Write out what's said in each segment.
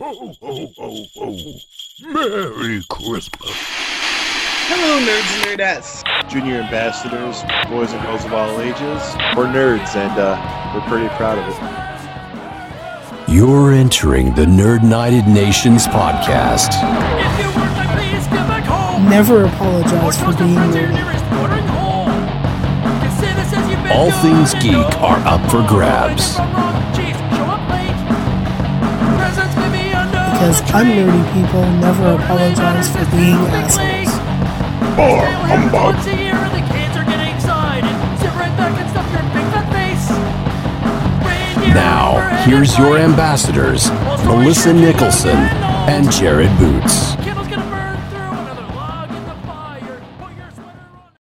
Ho, ho, ho, ho. Merry Christmas. Hello, nerds and nerdettes. Junior ambassadors, boys and girls of all ages. We're nerds, and uh, we're pretty proud of it. You're entering the Nerd United Nations podcast. Never apologize for being nerdy. All things geek are up for grabs. Because unnerdy people never apologize for being assholes. Bar humbug. Now, here's your ambassadors, Melissa Nicholson and Jared Boots.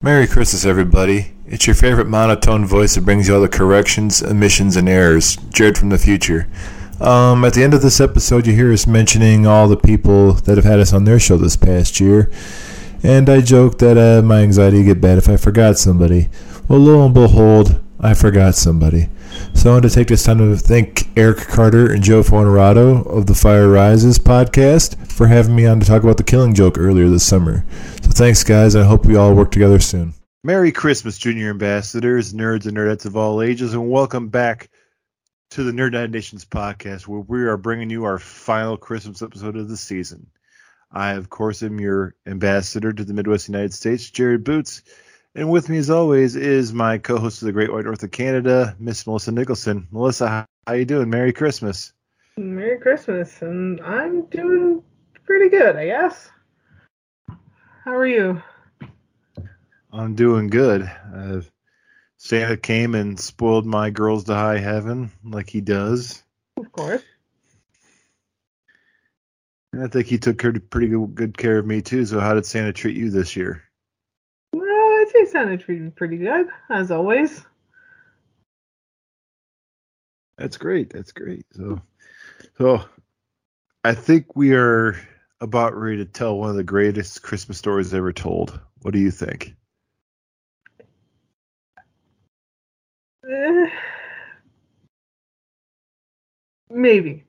Merry Christmas, everybody. It's your favorite monotone voice that brings you all the corrections, omissions, and errors, Jared from the future. Um, at the end of this episode, you hear us mentioning all the people that have had us on their show this past year. And I joked that uh, my anxiety would get bad if I forgot somebody. Well, lo and behold, I forgot somebody. So I want to take this time to thank Eric Carter and Joe Fornerado of the Fire Rises podcast for having me on to talk about the Killing Joke earlier this summer. So thanks, guys. I hope we all work together soon. Merry Christmas, Junior Ambassadors, nerds and nerdettes of all ages, and welcome back to the Nerd United Nations podcast, where we are bringing you our final Christmas episode of the season. I, of course, am your ambassador to the Midwest United States, Jared Boots, and with me, as always, is my co-host of the Great White North of Canada, Miss Melissa Nicholson. Melissa, how, how you doing? Merry Christmas. Merry Christmas, and I'm doing pretty good, I guess. How are you? I'm doing good. Uh, Santa came and spoiled my girls to high heaven, like he does. Of course. And I think he took care, pretty good, good care of me too. So, how did Santa treat you this year? Well, I'd say Santa treated me pretty good, as always. That's great. That's great. So, so I think we are about ready to tell one of the greatest Christmas stories ever told. What do you think? Maybe.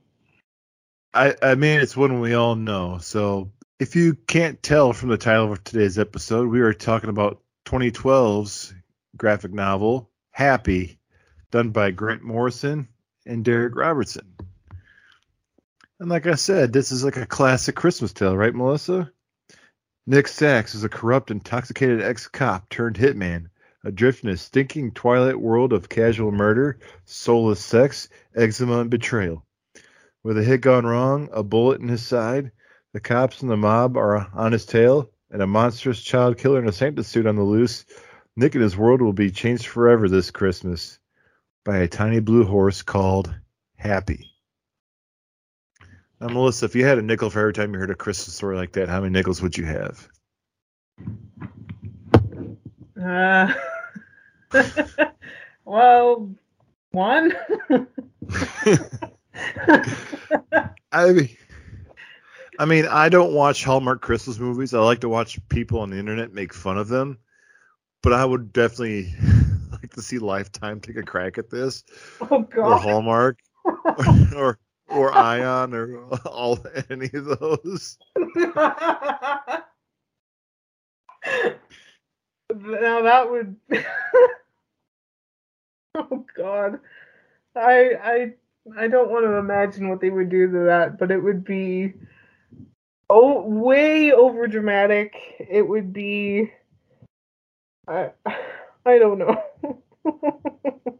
I, I mean, it's one we all know. So, if you can't tell from the title of today's episode, we are talking about 2012's graphic novel, Happy, done by Grant Morrison and Darick Robertson. And like I said, this is like a classic Christmas tale, right, Melissa? Nick Sax is a corrupt, intoxicated ex cop turned hitman, adrift in a stinking twilight world of casual murder, soulless sex, eczema, and betrayal. With a hit gone wrong, a bullet in his side, the cops and the mob are on his tail, and a monstrous child killer in a Santa suit on the loose, Nick and his world will be changed forever this Christmas by a tiny blue horse called Happy. Now, Melissa, if you had a nickel for every time you heard a Christmas story like that, how many nickels would you have? Uh, well, one. I mean, I mean, I don't watch Hallmark Christmas movies. I like to watch people on the internet make fun of them, but I would definitely like to see Lifetime take a crack at this, oh or Hallmark, or, or or Ion, or all any of those. now that would. oh God, I I I don't want to imagine what they would do to that, but it would be oh way over dramatic. It would be. I I don't know.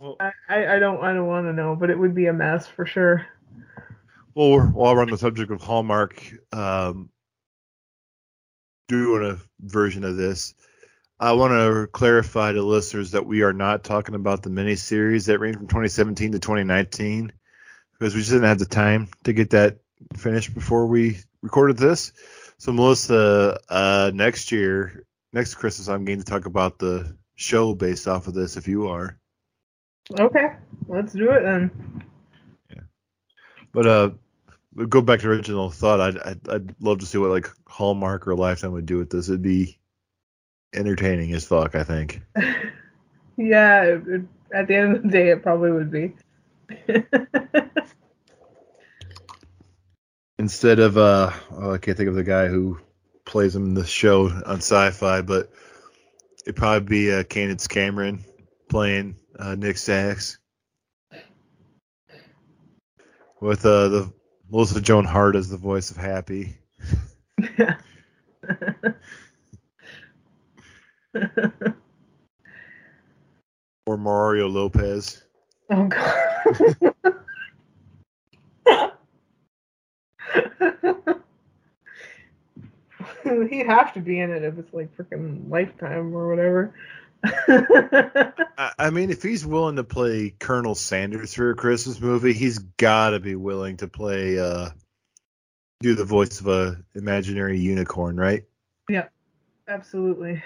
Well, I, I don't I don't want to know, but it would be a mess for sure. well, we're, while we're on the subject of Hallmark, um, doing a version of this, I want to clarify to listeners that we are not talking about the miniseries that ran from 2017 to 2019 because we just didn't have the time to get that finished before we recorded this. So, Melissa, uh, next year, next Christmas, I'm going to talk about the show based off of this if you are. Okay, let's do it then. Yeah, but uh, go back to original thought. I'd, I'd I'd love to see what like Hallmark or Lifetime would do with this. It'd be entertaining as fuck. I think. Yeah, it, it, at the end of the day, it probably would be. Instead of uh, oh, I can't think of the guy who plays him in the show on Sci-Fi, but it'd probably be uh, Candace Cameron playing uh, Nick Sax with uh, the Melissa Joan Hart as the voice of Happy. Yeah. or Mario Lopez. oh god. He'd have to be in it if it's like freaking lifetime or whatever. I, I mean, if he's willing to play Colonel Sanders for a Christmas movie, he's got to be willing to play, uh, do the voice of a imaginary unicorn, right? Yeah, absolutely.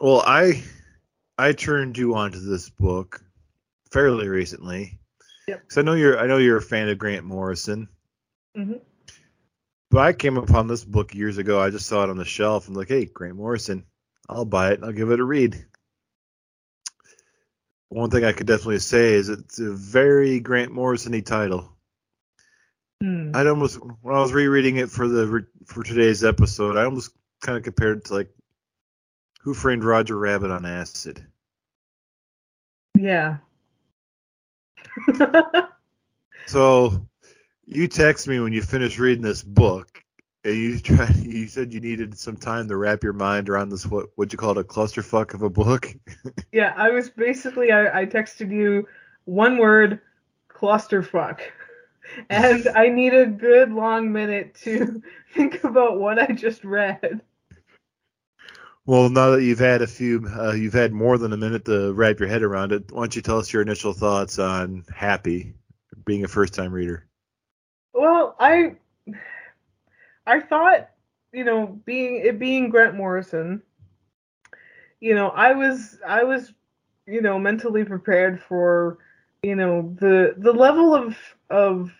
Well, I I turned you onto this book fairly recently. Yep. Because I know you're I know you're a fan of Grant Morrison. Mhm. But I came upon this book years ago. I just saw it on the shelf and like, hey, Grant Morrison, I'll buy it and I'll give it a read. One thing I could definitely say is it's a very Grant Morrison-y title. Hmm. I'd almost when I was rereading it for the for today's episode, I almost kind of compared it to like Who Framed Roger Rabbit on acid. Yeah. So you text me when you finished reading this book, and you tried. You said you needed some time to wrap your mind around this what what you call it, a clusterfuck of a book. yeah, I was basically I, I texted you one word clusterfuck. And I need a good long minute to think about what I just read. Well, now that you've had a few, uh, you've had more than a minute to wrap your head around it. Why don't you tell us your initial thoughts on Happy, being a first-time reader? Well, I I thought, you know, being it being Grant Morrison, you know, I was I was, you know, mentally prepared for, you know, the the level of of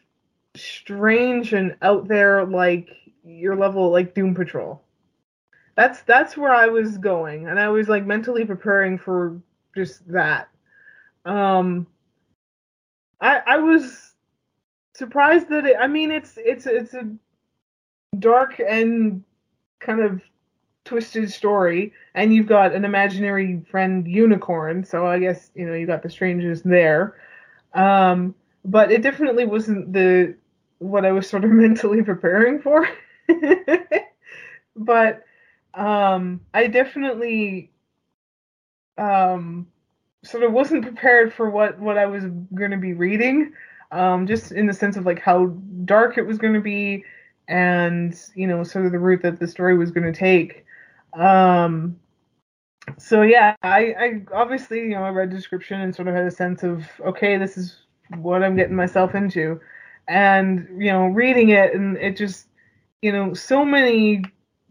strange and out there like your level like Doom Patrol. That's that's where I was going, and I was like mentally preparing for just that. Um, I I was surprised that it. I mean, it's it's it's a dark and kind of twisted story, and you've got an imaginary friend unicorn. So I guess you know you got the strangers there. Um, but it definitely wasn't the what I was sort of mentally preparing for. but um, I definitely um, sort of wasn't prepared for what what I was going to be reading. Um, just in the sense of like how dark it was going to be, and you know, sort of the route that the story was going to take. Um, so yeah, I, I obviously you know I read description and sort of had a sense of okay, this is what I'm getting myself into, and you know, reading it and it just you know so many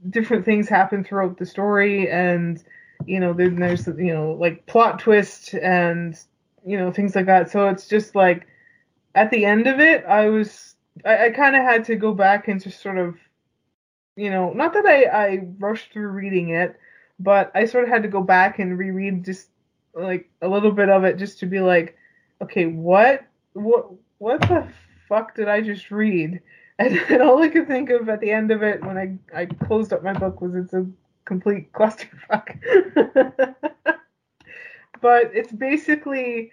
different things happen throughout the story and you know then there's you know like plot twist and you know things like that. So it's just like at the end of it i was i, I kind of had to go back and just sort of you know not that i i rushed through reading it but i sort of had to go back and reread just like a little bit of it just to be like okay what what what the fuck did i just read and, all I could think of at the end of it when I, I closed up my book was it's a complete clusterfuck. but it's basically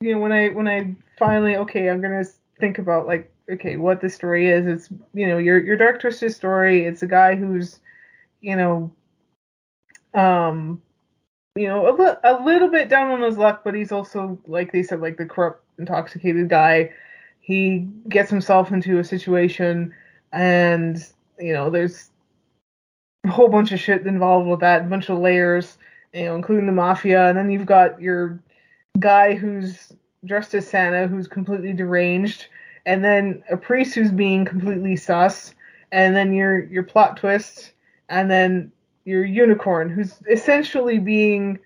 you know when I when I finally okay I'm gonna think about like okay what the story is. It's you know your your dark twisted story. It's a guy who's you know um you know a, a little bit down on his luck but he's also like they said like the corrupt intoxicated guy he gets himself into a situation and you know there's a whole bunch of shit involved with that a bunch of layers you know including the mafia. And then you've got your guy who's dressed as santa who's completely deranged. And then a priest who's being completely sus. And then your your plot twist. And then your unicorn who's essentially being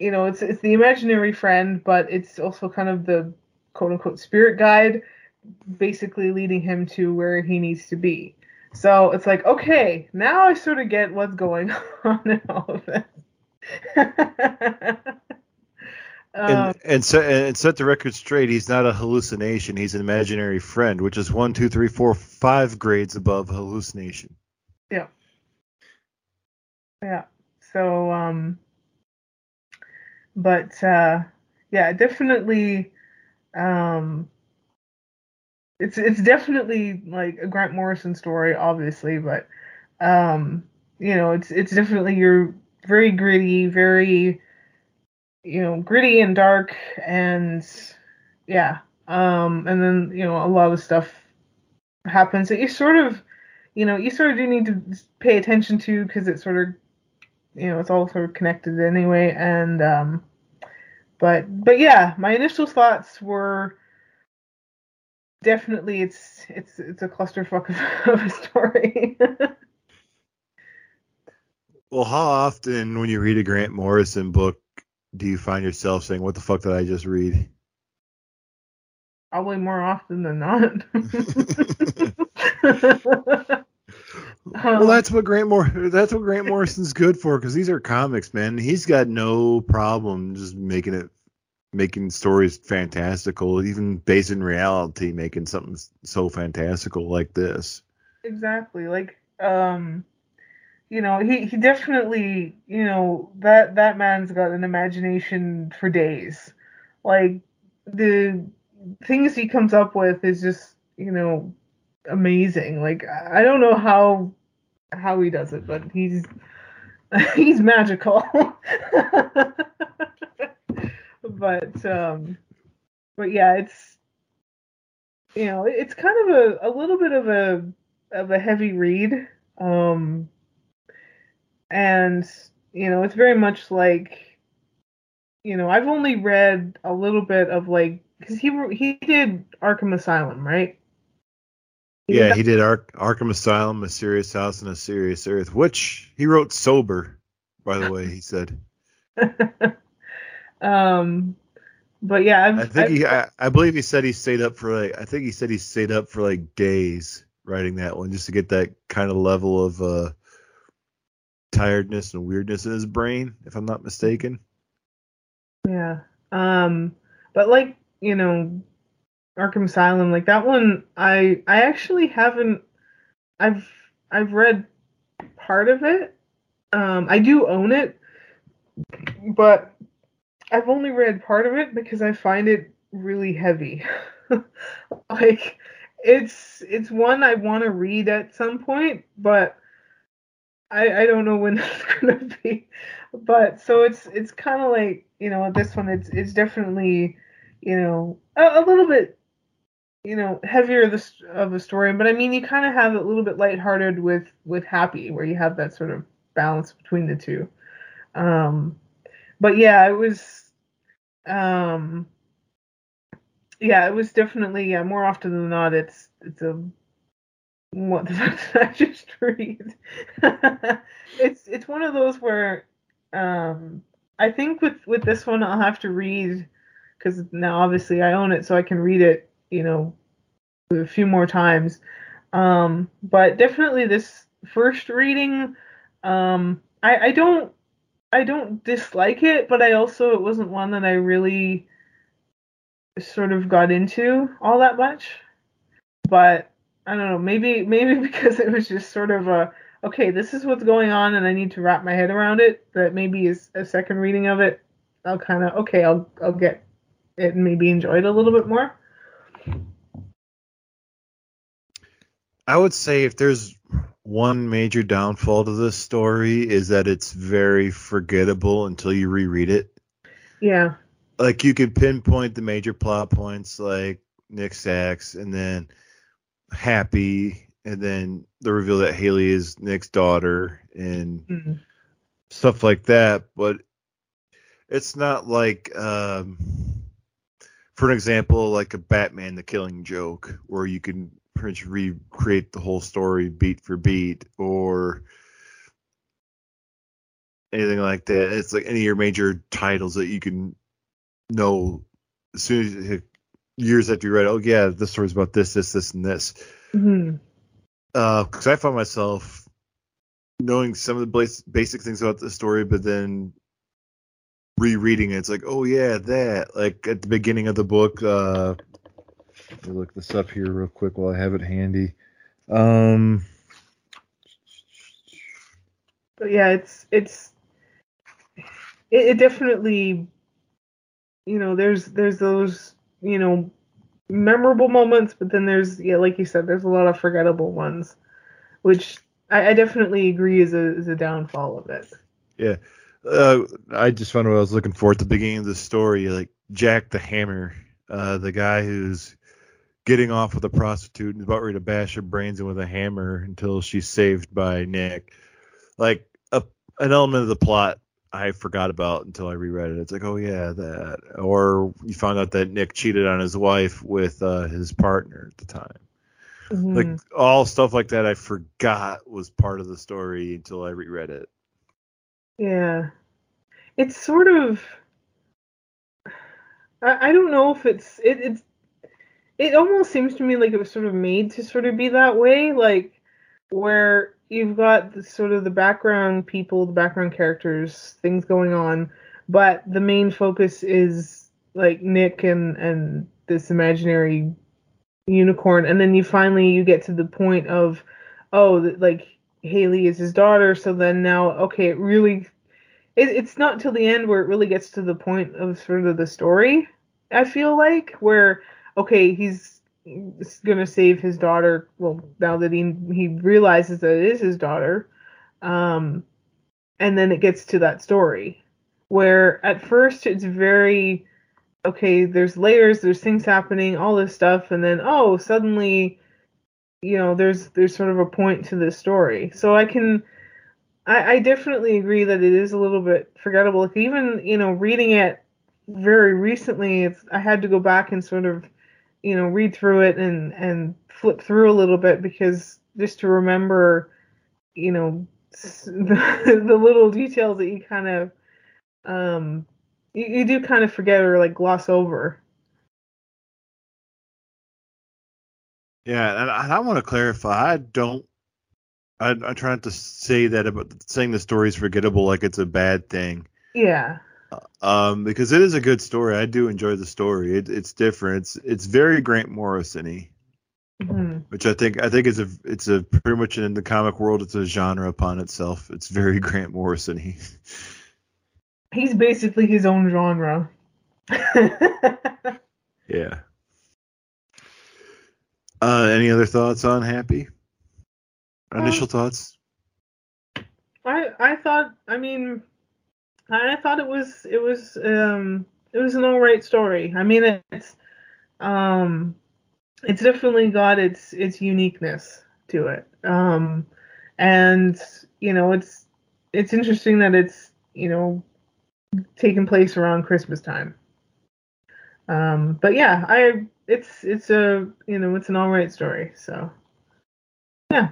you know it's it's the imaginary friend but it's also kind of the quote unquote spirit guide, basically leading him to where he needs to be. So it's like, okay, now I sort of get what's going on in all of this. Um, and and set and set the record straight. He's not a hallucination. He's an imaginary friend, which is one, two, three, four, five grades above hallucination. Yeah. Yeah. So um but uh yeah, definitely um it's it's definitely like a Grant Morrison story obviously, but um you know, it's it's definitely your very gritty, very you know, gritty and dark and yeah. Um and then, you know, a lot of stuff happens that you sort of you know, you sort of do need to pay attention to because it's sort of you know, it's all sort of connected anyway and um but but yeah, my initial thoughts were definitely it's it's it's a clusterfuck of, of a story. Well, how often when you read a Grant Morrison book do you find yourself saying, "What the fuck did I just read"? Probably more often than not. Well, that's what Grant Mor that's what Grant Morrison's good for because these are comics, man. He's got no problem just making it making stories fantastical, even based in reality, making something so fantastical like this. exactly like um you know he he definitely you know that that man's got an imagination for days. Like the things he comes up with is just you know amazing. Like i don't know how how he does it but he's he's magical but um but yeah it's you know it's kind of a a little bit of a of a heavy read um and you know it's very much like you know i've only read a little bit of like because he he did arkham asylum right He Yeah, did he did Ark Arkham Asylum, A Serious House, and A Serious Earth, which he wrote sober, by the way. He said. um but yeah I've, I think I've- he, I, I believe he said he stayed up for like, I think he said he stayed up for like days writing that one just to get that kind of level of uh tiredness and weirdness in his brain, if I'm not mistaken. Yeah. Um but like, you know, Arkham Asylum, like that one I I actually haven't I've I've read part of it. Um I do own it, but I've only read part of it because I find it really heavy. like it's it's one I want to read at some point, but I I don't know when that's gonna be. But so it's it's kind of like you know this one it's it's definitely you know a, a little bit you know heavier the, of a story, but I mean you kind of have it a little bit lighthearted with with Happy where you have that sort of balance between the two. Um, but yeah, it was um yeah, it was definitely yeah, more often than not it's it's a what the fuck did I just read? it's it's one of those where um I think with with this one I'll have to read because now obviously I own it so I can read it, you know, a few more times. Um but definitely this first reading um I I don't I don't dislike it, but I also it wasn't one that I really sort of got into all that much. But I don't know, maybe maybe because it was just sort of a okay, this is what's going on and I need to wrap my head around it, that maybe is a second reading of it, I'll kind of okay, I'll I'll get it and maybe enjoy it a little bit more. I would say if there's one major downfall to this story is that it's very forgettable until you reread it. Yeah. Like you can pinpoint the major plot points like Nick Sax and then Happy and then the reveal that Haley is Nick's daughter and Mm. stuff like that, but it's not like um for an example like a Batman the killing joke where you can pretty much recreate the whole story beat for beat or anything like that. It's like any of your major titles that you can know as soon as you, years after you read, oh yeah, this story's about this, this, this, and this. Because I find myself knowing some of the basic things about the story, but then rereading it, it's like, oh yeah, that. Like at the beginning of the book, uh, let me look this up here real quick while I have it handy. Um, But yeah, it's it's it, it definitely you know there's there's those you know memorable moments, but then there's yeah like you said there's a lot of forgettable ones, which I, I definitely agree is a is a downfall of it. yeah. Uh, I just found what I was looking for at the beginning of the story, like Jack the Hammer, uh, the guy who's getting off with a prostitute and about ready to bash her brains in with a hammer until she's saved by Nick. Like a, an element of the plot I forgot about until I reread it. It's like, oh yeah, that. Or you found out that Nick cheated on his wife with uh, his partner at the time. Mhm. Like all stuff like that, I forgot was part of the story until I reread it. Yeah. It's sort of I, I don't know if it's it, it's it almost seems to me like it was sort of made to sort of be that way, like where you've got the, sort of the background people, the background characters, things going on, but the main focus is like Nick and and this imaginary unicorn, and then you finally you get to the point of oh, like Haley is his daughter, so then now okay, it really it, it's not till the end where it really gets to the point of sort of the story. I feel like where okay, he's gonna save his daughter. Well, now that he he realizes that it is his daughter, um, and then it gets to that story where at first it's very okay. There's layers, there's things happening, all this stuff, and then oh, suddenly, you know, there's there's sort of a point to this story. So I can. I, I definitely agree that it is a little bit forgettable. Like even you know reading it very recently, it's I had to go back and sort of you know read through it and and flip through a little bit because just to remember you know the, the little details that you kind of um you, you do kind of forget or like gloss over. Yeah, and I, I want to clarify. I don't. I, I try not to say that about saying the story is forgettable like it's a bad thing. Yeah. Um, because it is a good story. I do enjoy the story. It, it's different. It's it's very Grant Morrison-y, hmm which I think I think is a it's a pretty much in the comic world. It's a genre upon itself. It's very Grant Morrison-y. He's basically his own genre. Yeah. Uh, any other thoughts on Happy? Initial thoughts? I I thought I mean I thought it was it was um it was an alright story. I mean it's um it's definitely got its its uniqueness to it. Um and you know it's it's interesting that it's you know taking place around Christmas time. Um but yeah, I it's it's a you know it's an alright story. So yeah.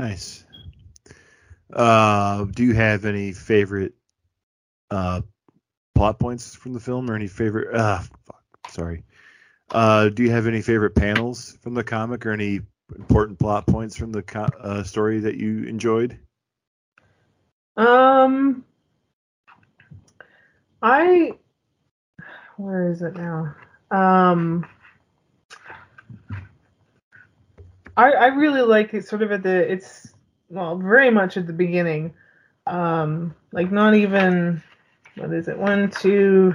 Nice. Uh, do you have any favorite uh, plot points from the film, or any favorite? Uh, fuck, sorry. Uh, do you have any favorite panels from the comic, or any important plot points from the co- uh, story that you enjoyed? Um, I where is it now? Um, I I really like it sort of at the it's well very much at the beginning. Um, like not even what is it? One, two,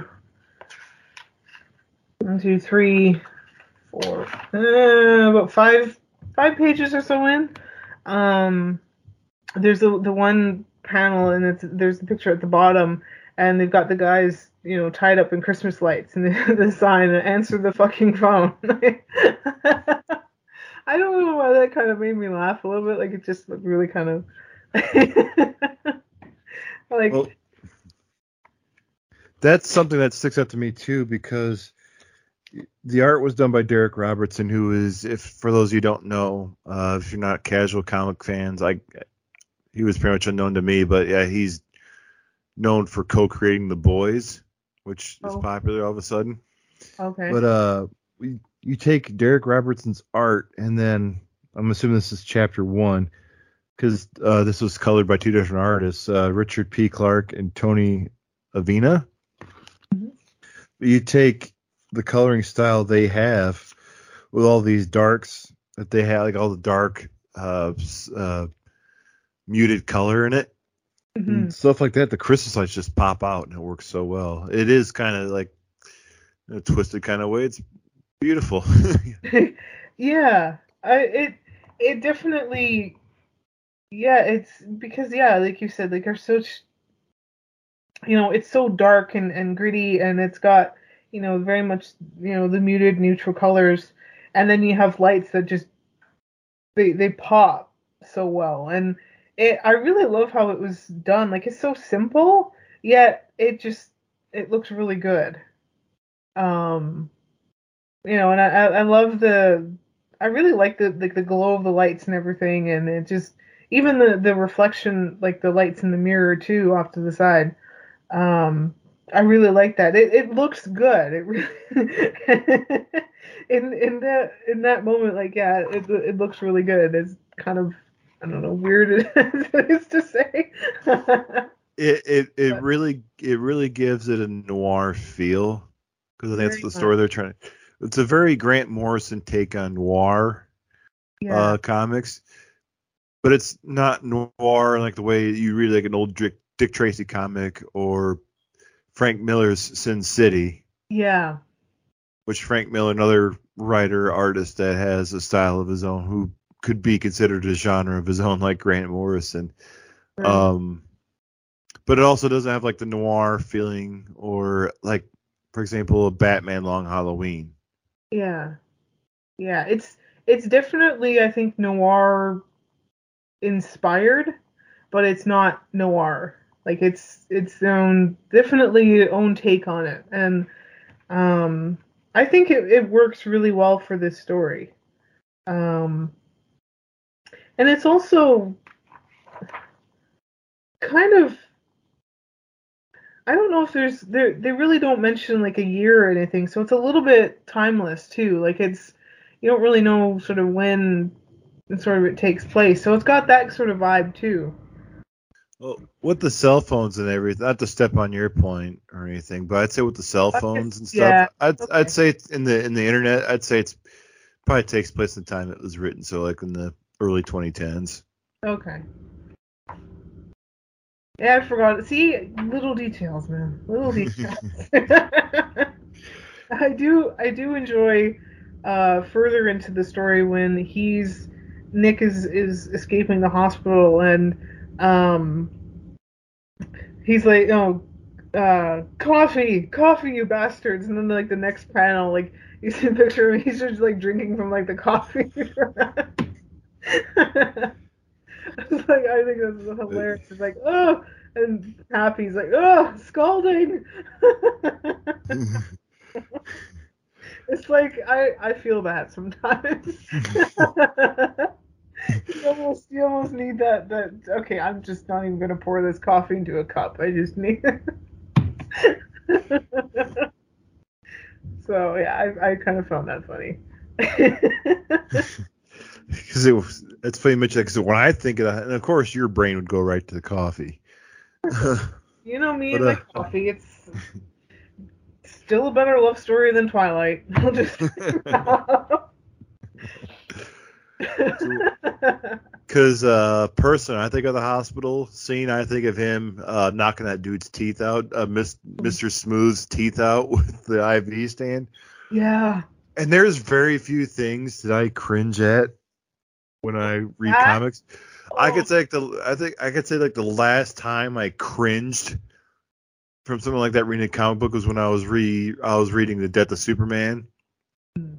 one, two, three, four, uh, about five five pages or so in. Um, there's the the one panel and it's there's the picture at the bottom and they've got the guys you know tied up in christmas lights and the, the sign answer the fucking phone i don't know why that kind of made me laugh a little bit like it just looked really kind of like Well, that's something that sticks out to me too because the art was done by Darick Robertson, who is, if for those of you who don't know, uh, if you're not casual comic fans, I he was pretty much unknown to me, but yeah, he's known for co-creating The Boys, which is Oh. popular all of a sudden. okay But uh, we, you take Darick Robertson's art, and then I'm assuming this is chapter one, because uh, this was colored by two different artists, uh, Richard P. Clark and Tony Avina. Mhm. You take the coloring style they have with all these darks that they have, like all the dark, uh, uh, muted color in it, Mhm. stuff like that. The crystal lights just pop out, and it works so well. It is kind of like a twisted kind of way. It's beautiful. yeah, I it it definitely yeah, it's because yeah, like you said, like they're such you know, it's so dark and and gritty and it's got, you know, very much, you know, the muted neutral colors and then you have lights that just they they pop so well and it I really love how it was done. Like it's so simple, yet it just it looks really good. Um you know, and I I love the I really like the like the glow of the lights and everything, and it just even the the reflection, like the lights in the mirror too, off to the side. Um, I really like that. It it looks good. It really in in that in that moment, like yeah, it it looks really good. It's kind of I don't know weird it is to say. it it, it But- really it really gives it a noir feel because I think that's the story they're trying to. It's a very Grant Morrison take on noir yeah, uh, comics, but it's not noir like the way you read like an old Dick, Dick Tracy comic or Frank Miller's Sin City, yeah, which Frank Miller, another writer artist that has a style of his own, who could be considered a genre of his own, like Grant Morrison. right. Um, but it also doesn't have like the noir feeling or like, for example, a Batman Long Halloween. Yeah. Yeah, it's it's definitely I think noir inspired, but it's not noir. Like it's its own definitely own take on it. And um I think it, it works really well for this story. Um and it's also kind of I don't know if there's they they really don't mention like a year or anything, so it's a little bit timeless too. Like it's you don't really know sort of when sort of it takes place. So it's got that sort of vibe too. Well, with the cell phones and everything, not to step on your point or anything, but I'd say with the cell phones and stuff, yeah, I'd okay. I'd say it's in the in the internet, I'd say it's probably takes place in the time it was written, so like in the early 2010s. Okay. Yeah, I forgot. See, little details, man. Little details. I do I do enjoy uh further into the story when he's Nick is is escaping the hospital and um he's like, "Oh, uh coffee, coffee, you bastards." And then like the next panel like you see a picture of him, he's just like drinking from like the coffee. It's like I think that's hilarious. It's like, "Oh, and Happy's like, oh, scalding. it's like I I feel that sometimes. you almost you almost need that that okay. I'm just not even gonna pour this coffee into a cup. I just need. so yeah, I I kind of found that funny. Because it was, it's funny you mention that because when I think of that, and of course your brain would go right to the coffee. you know me But, and my uh, coffee. It's still a better love story than Twilight. I'll just. Because uh, person, I think of the hospital scene. I think of him uh, knocking that dude's teeth out, uh, Mr. Smooth's teeth out with the IV stand. yeah. And there's very few things that I cringe at when I read Ah. comics. I Oh. could say like the I think I could say like the last time I cringed from something like that reading a comic book was when I was re I was reading the Death of Superman Hmm.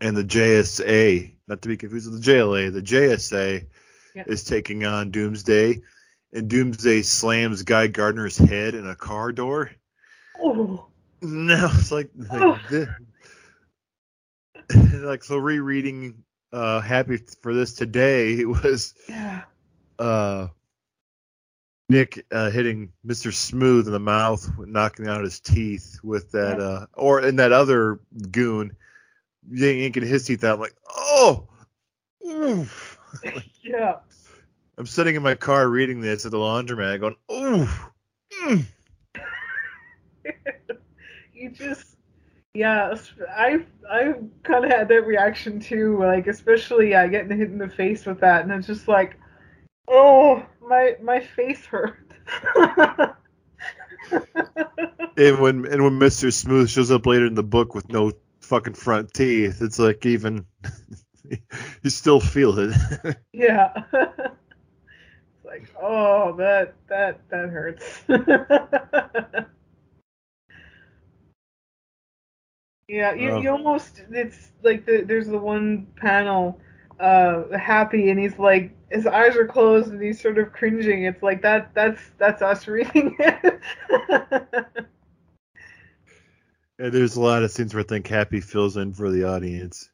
and the JSA, not to be confused with the JLA, the JSA Yeah. is taking on Doomsday and Doomsday slams Guy Gardner's head in a car door. Oh. No, it's like, like this. like so rereading uh happy for this today was Yeah. uh Nick uh, hitting Mr. Smooth in the mouth, knocking out his teeth with that, Yeah. uh, or in that other goon, yanking his teeth out. I'm like, oh, oof. Yeah. I'm sitting in my car reading this at the laundromat, going, "Ooh, mm. you just yeah i i kind of had that reaction too like especially yeah getting hit in the face with that and it's just like oh my my face hurt and when and when Mr. Smooth shows up later in the book with no fucking front teeth, it's like even you still feel it. yeah it's like oh that that that hurts Yeah, you, Oh. you almost it's like the, there's the one panel uh happy and he's like his eyes are closed and he's sort of cringing. It's like that that's that's us reading it. and there's a lot of scenes where I think Happy fills in for the audience.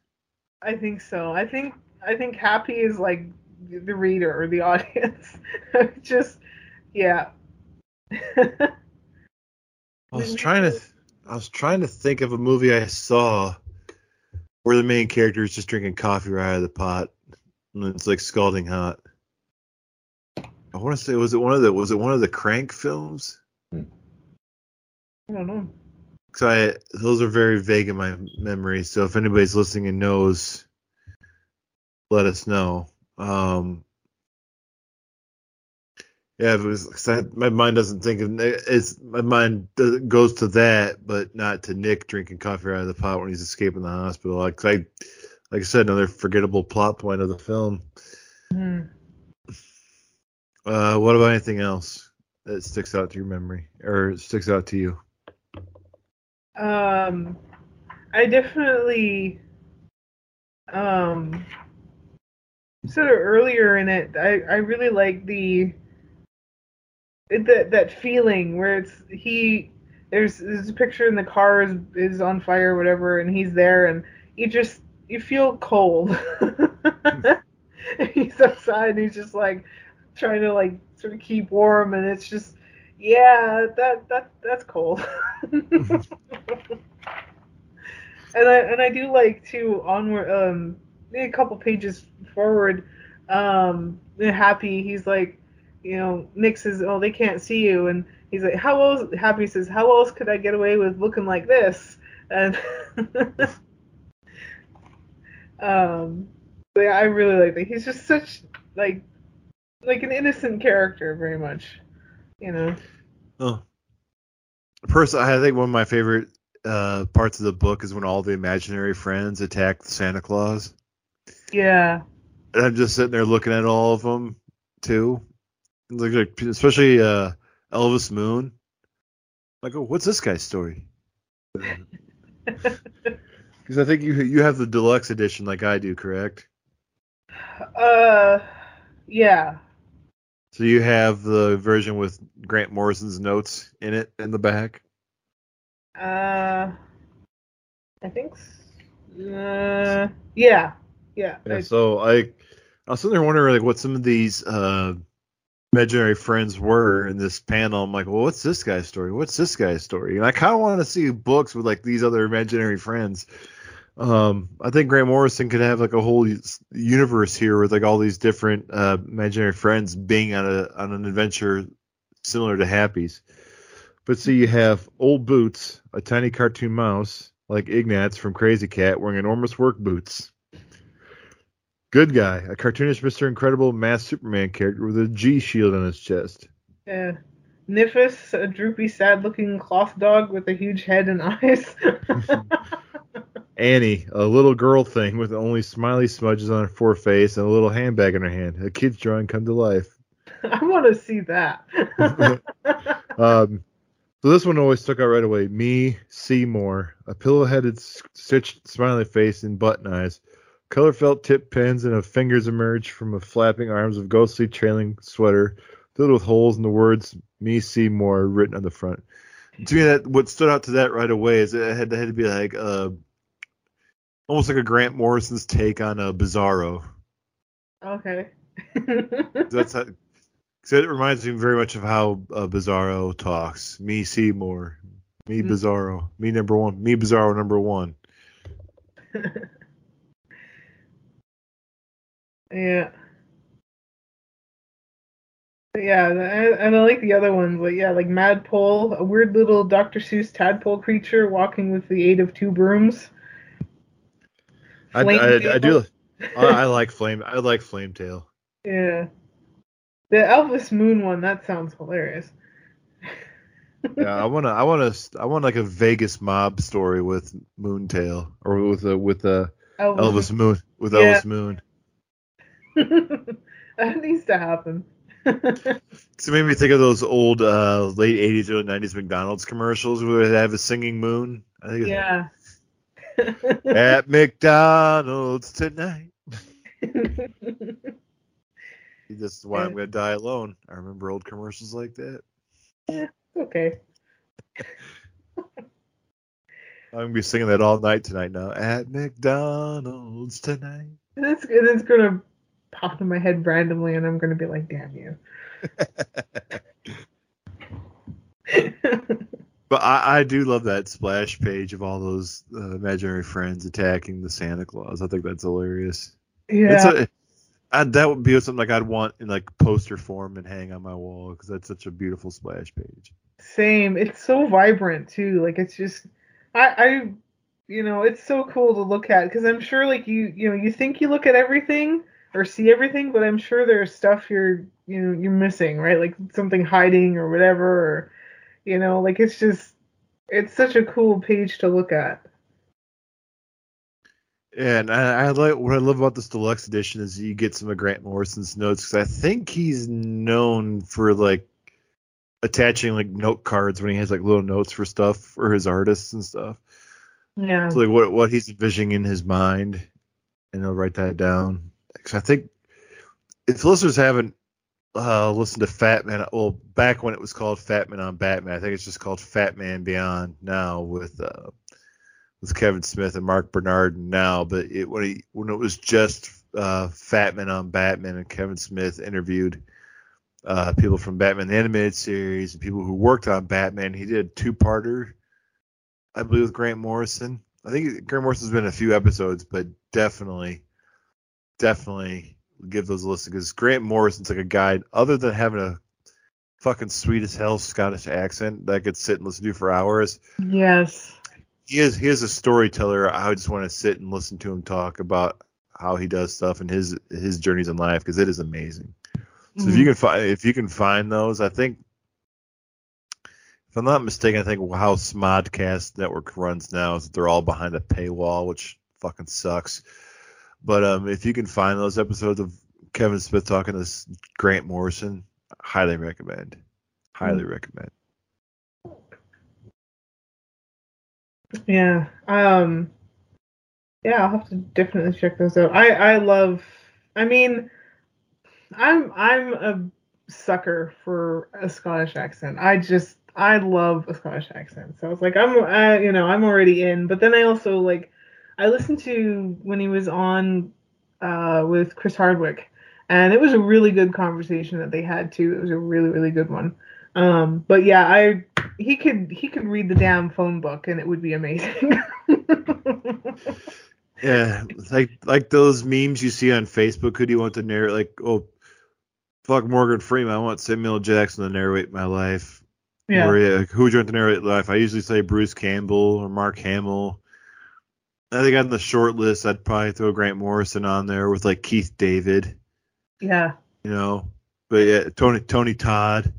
I think so. I think I think happy is like the reader or the audience. Just yeah. I was trying to I was trying to think of a movie I saw where the main character is just drinking coffee right out of the pot and it's like scalding hot. I want to say was it one of the was it one of the Crank films? I don't know. Cause I those are very vague in my memory. So if anybody's listening and knows, let us know. Um, yeah, it was 'cause I, my mind doesn't think of it's my mind does- goes to that, but not to Nick drinking coffee out of the pot when he's escaping the hospital. Like I, like I said, another forgettable plot point of the film. Hmm. Uh, what about anything else that sticks out to your memory or sticks out to you? Um, I definitely um sort of earlier in it. I I really like the it- that that feeling where it's he there's there's a picture in the car is is on fire or whatever and he's there and you just you feel cold. he's outside and he's just like trying to like sort of keep warm and it's just yeah that that that's cold. and I and I do like too onward um a couple pages forward um happy he's like you know Nick says oh they can't see you. And he's like how else? Happy says how else could I get away with looking like this? And um yeah, I really like that. He's just such like like an innocent character very much you know? Oh. Personally, I think one of my favorite uh, parts of the book is when all the imaginary friends attack Santa Claus. yeah. And I'm just sitting there looking at all of them too, like, like, especially uh, Elvis Moon. Like, oh, what's this guy's story? Because I think you you have the deluxe edition like I do, correct? uh yeah So you have the version with Grant Morrison's notes in it in the back. Uh, I think. Uh, yeah, yeah. Yeah, I- so I, I was sitting there wondering like what some of these uh, imaginary friends were in this panel. I'm like, well, what's this guy's story? What's this guy's story? And I kind of want to see books with like these other imaginary friends. Um, I think Grant Morrison could have like a whole universe here with like all these different uh, imaginary friends being on a on an adventure similar to Happy's. But see, you have old boots, a tiny cartoon mouse like Ignatz from Krazy Kat wearing enormous work boots. Good guy, a cartoonish Mr. Incredible masked Superman character with a G shield on his chest. yeah. Nifus, a droopy, sad-looking cloth dog with a huge head and eyes. Annie, a little girl thing with only smiley smudges on her foreface and a little handbag in her hand. A kid's drawing come to life. I want to see that. Um, so this one always stuck out right away. Me, Seymour, a pillow-headed, stitched smiley face and button eyes. Color felt tip pins and a fingers emerged from a flapping arms of ghostly trailing sweater filled with holes and the words "Me Seymour" written on the front. To me, that what stood out to that right away is it had, it had to be like uh, almost like a Grant Morrison's take on a Bizarro. okay. That's how, so it reminds me very much of how uh, Bizarro talks. Me Seymour, me Mm. Bizarro, me number one, me Bizarro number one. yeah. Yeah, and I like the other ones. Like yeah, like Madpole, a weird little Dr. Seuss tadpole creature walking with the aid of two brooms. I, I, I do. I, like flame. I like flame tail. Yeah. The Elvis Moon one, that sounds hilarious. Yeah, I wanna. I wanna. I want like a Vegas mob story with Moontail or with a with a Elvis Moon with Yeah. Elvis Moon. that needs to happen. So it made me think of those old uh, late '80s, early '90s McDonald's commercials where they have a singing moon. I think yeah. at McDonald's tonight. This is why I'm gonna die alone. I remember old commercials like that. Yeah, okay. I'm gonna be singing that all night tonight now. At McDonald's tonight. And it's, it's gonna pop in my head randomly, and I'm gonna be like, "Damn you!" But I, I do love that splash page of all those uh, imaginary friends attacking the Santa Claus. I think that's hilarious. yeah, It's a, I, that would be something like I'd want in like poster form and hang on my wall because that's such a beautiful splash page. same. It's so vibrant too. Like it's just, I, I, you know, it's so cool to look at because I'm sure, like you, you know, you think you look at everything or see everything, but I'm sure there's stuff you're, you know, you're missing, right? Like something hiding or whatever, or, you know, like it's just, it's such a cool page to look at. And I, I like what I love about this deluxe edition is you get some of Grant Morrison's notes because I think he's known for like attaching like note cards when he has like little notes for stuff for his artists and stuff. Yeah. So like what what he's envisioning in his mind, and he'll write that down. I think if listeners haven't uh, listened to Fat Man, well, back when it was called Fat Man on Batman, I think it's just called Fat Man Beyond now with uh, with Kevin Smith and Marc Bernardin now. But it, when he when it was just uh, Fat Man on Batman and Kevin Smith interviewed uh, people from Batman the animated series and people who worked on Batman, he did a two parter I believe with Grant Morrison. I think Grant Morrison's been in a few episodes, but definitely, definitely give those a listen because Grant Morrison's like a guy. Other than having a fucking sweet as hell Scottish accent that I could sit and listen to for hours, Yes. he is he is a storyteller. I just want to sit and listen to him talk about how he does stuff and his his journeys in life because it is amazing. So if you mm-hmm. can find if you can find those, I think if I'm not mistaken, I think how Smodcast Network runs now is that they're all behind a paywall, which fucking sucks. But um, if you can find those episodes of Kevin Smith talking to Grant Morrison, highly recommend. Highly recommend. Yeah. Um yeah, I'll have to definitely check those out. I I love I mean I'm I'm a sucker for a Scottish accent. I just I love a Scottish accent. So it's like I'm I, you know, I'm already in, but then I also like I listened to when he was on uh with Chris Hardwick and it was a really good conversation that they had too. It was a really really good one. Um but yeah, I he could he could read the damn phone book and it would be amazing. Yeah, like like those memes you see on Facebook. Who do you want to narrate? Like, oh, fuck Morgan Freeman. I want Samuel Jackson to narrate my life. yeah. Or yeah, who would you want to narrate life? I usually say Bruce Campbell or Mark Hamill. I think on the short list, I'd probably throw Grant Morrison on there with like Keith David, Yeah. you know. But yeah, Tony Tony Todd.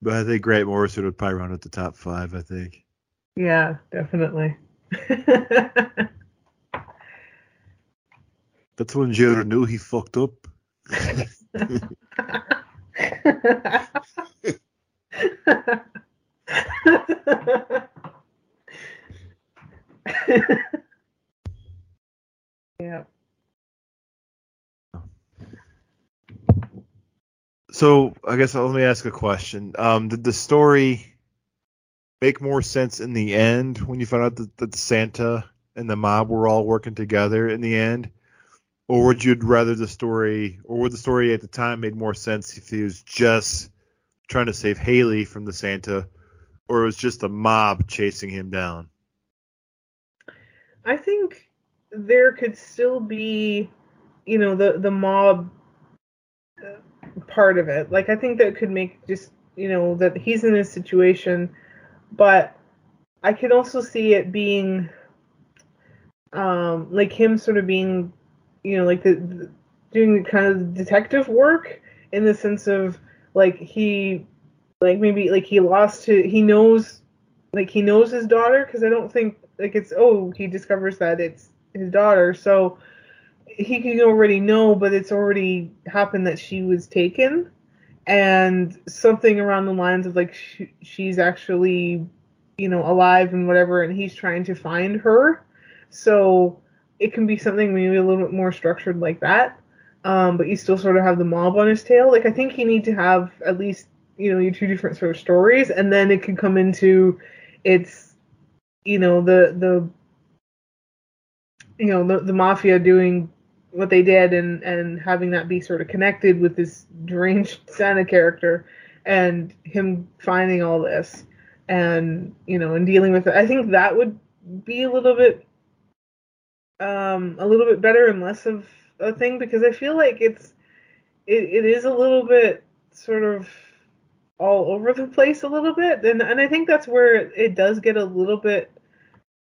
But I think Grant Morrison would probably round at the top five. I think. Yeah, definitely. That's when Jared knew he fucked up. yeah. So I guess let me ask a question. Um, did the story make more sense in the end when you found out that, that Santa and the mob were all working together in the end, or would you rather the story, or would the story at the time made more sense if he was just trying to save Haley from the Santa, or it was just a mob chasing him down? I think there could still be, you know, the the mob part of it. Like I think that could make just you know that he's in this situation, but I could also see it being um like him sort of being you know like the, the doing kind of detective work in the sense of like he like maybe like he lost his, he knows like he knows his daughter because I don't think like it's oh he discovers that it's his daughter so he can already know but it's already happened that she was taken. And something around the lines of like sh- she's actually you know alive and whatever and he's trying to find her. So it can be something maybe a little bit more structured like that. Um, but you still sort of have the mob on his tail. Like i think you need to have at least you know your two different sort of stories and then it can come into it's you know the the you know the, the mafia doing what they did and and having that be sort of connected with this deranged Santa character and him finding all this and you know and dealing with it. I think that would be a little bit um a little bit better and less of a thing because I feel like it's it, it is a little bit sort of all over the place a little bit and and I think that's where it, it does get a little bit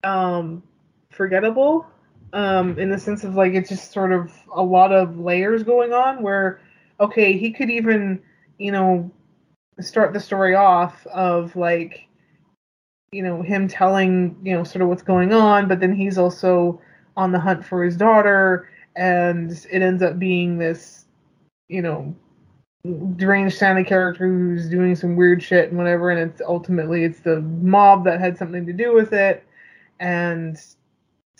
um forgettable um in the sense of like it's just sort of a lot of layers going on where okay he could even you know start the story off of like you know him telling you know sort of what's going on but then he's also on the hunt for his daughter and it ends up being this you know deranged Santa character who's doing some weird shit and whatever and it's ultimately it's the mob that had something to do with it and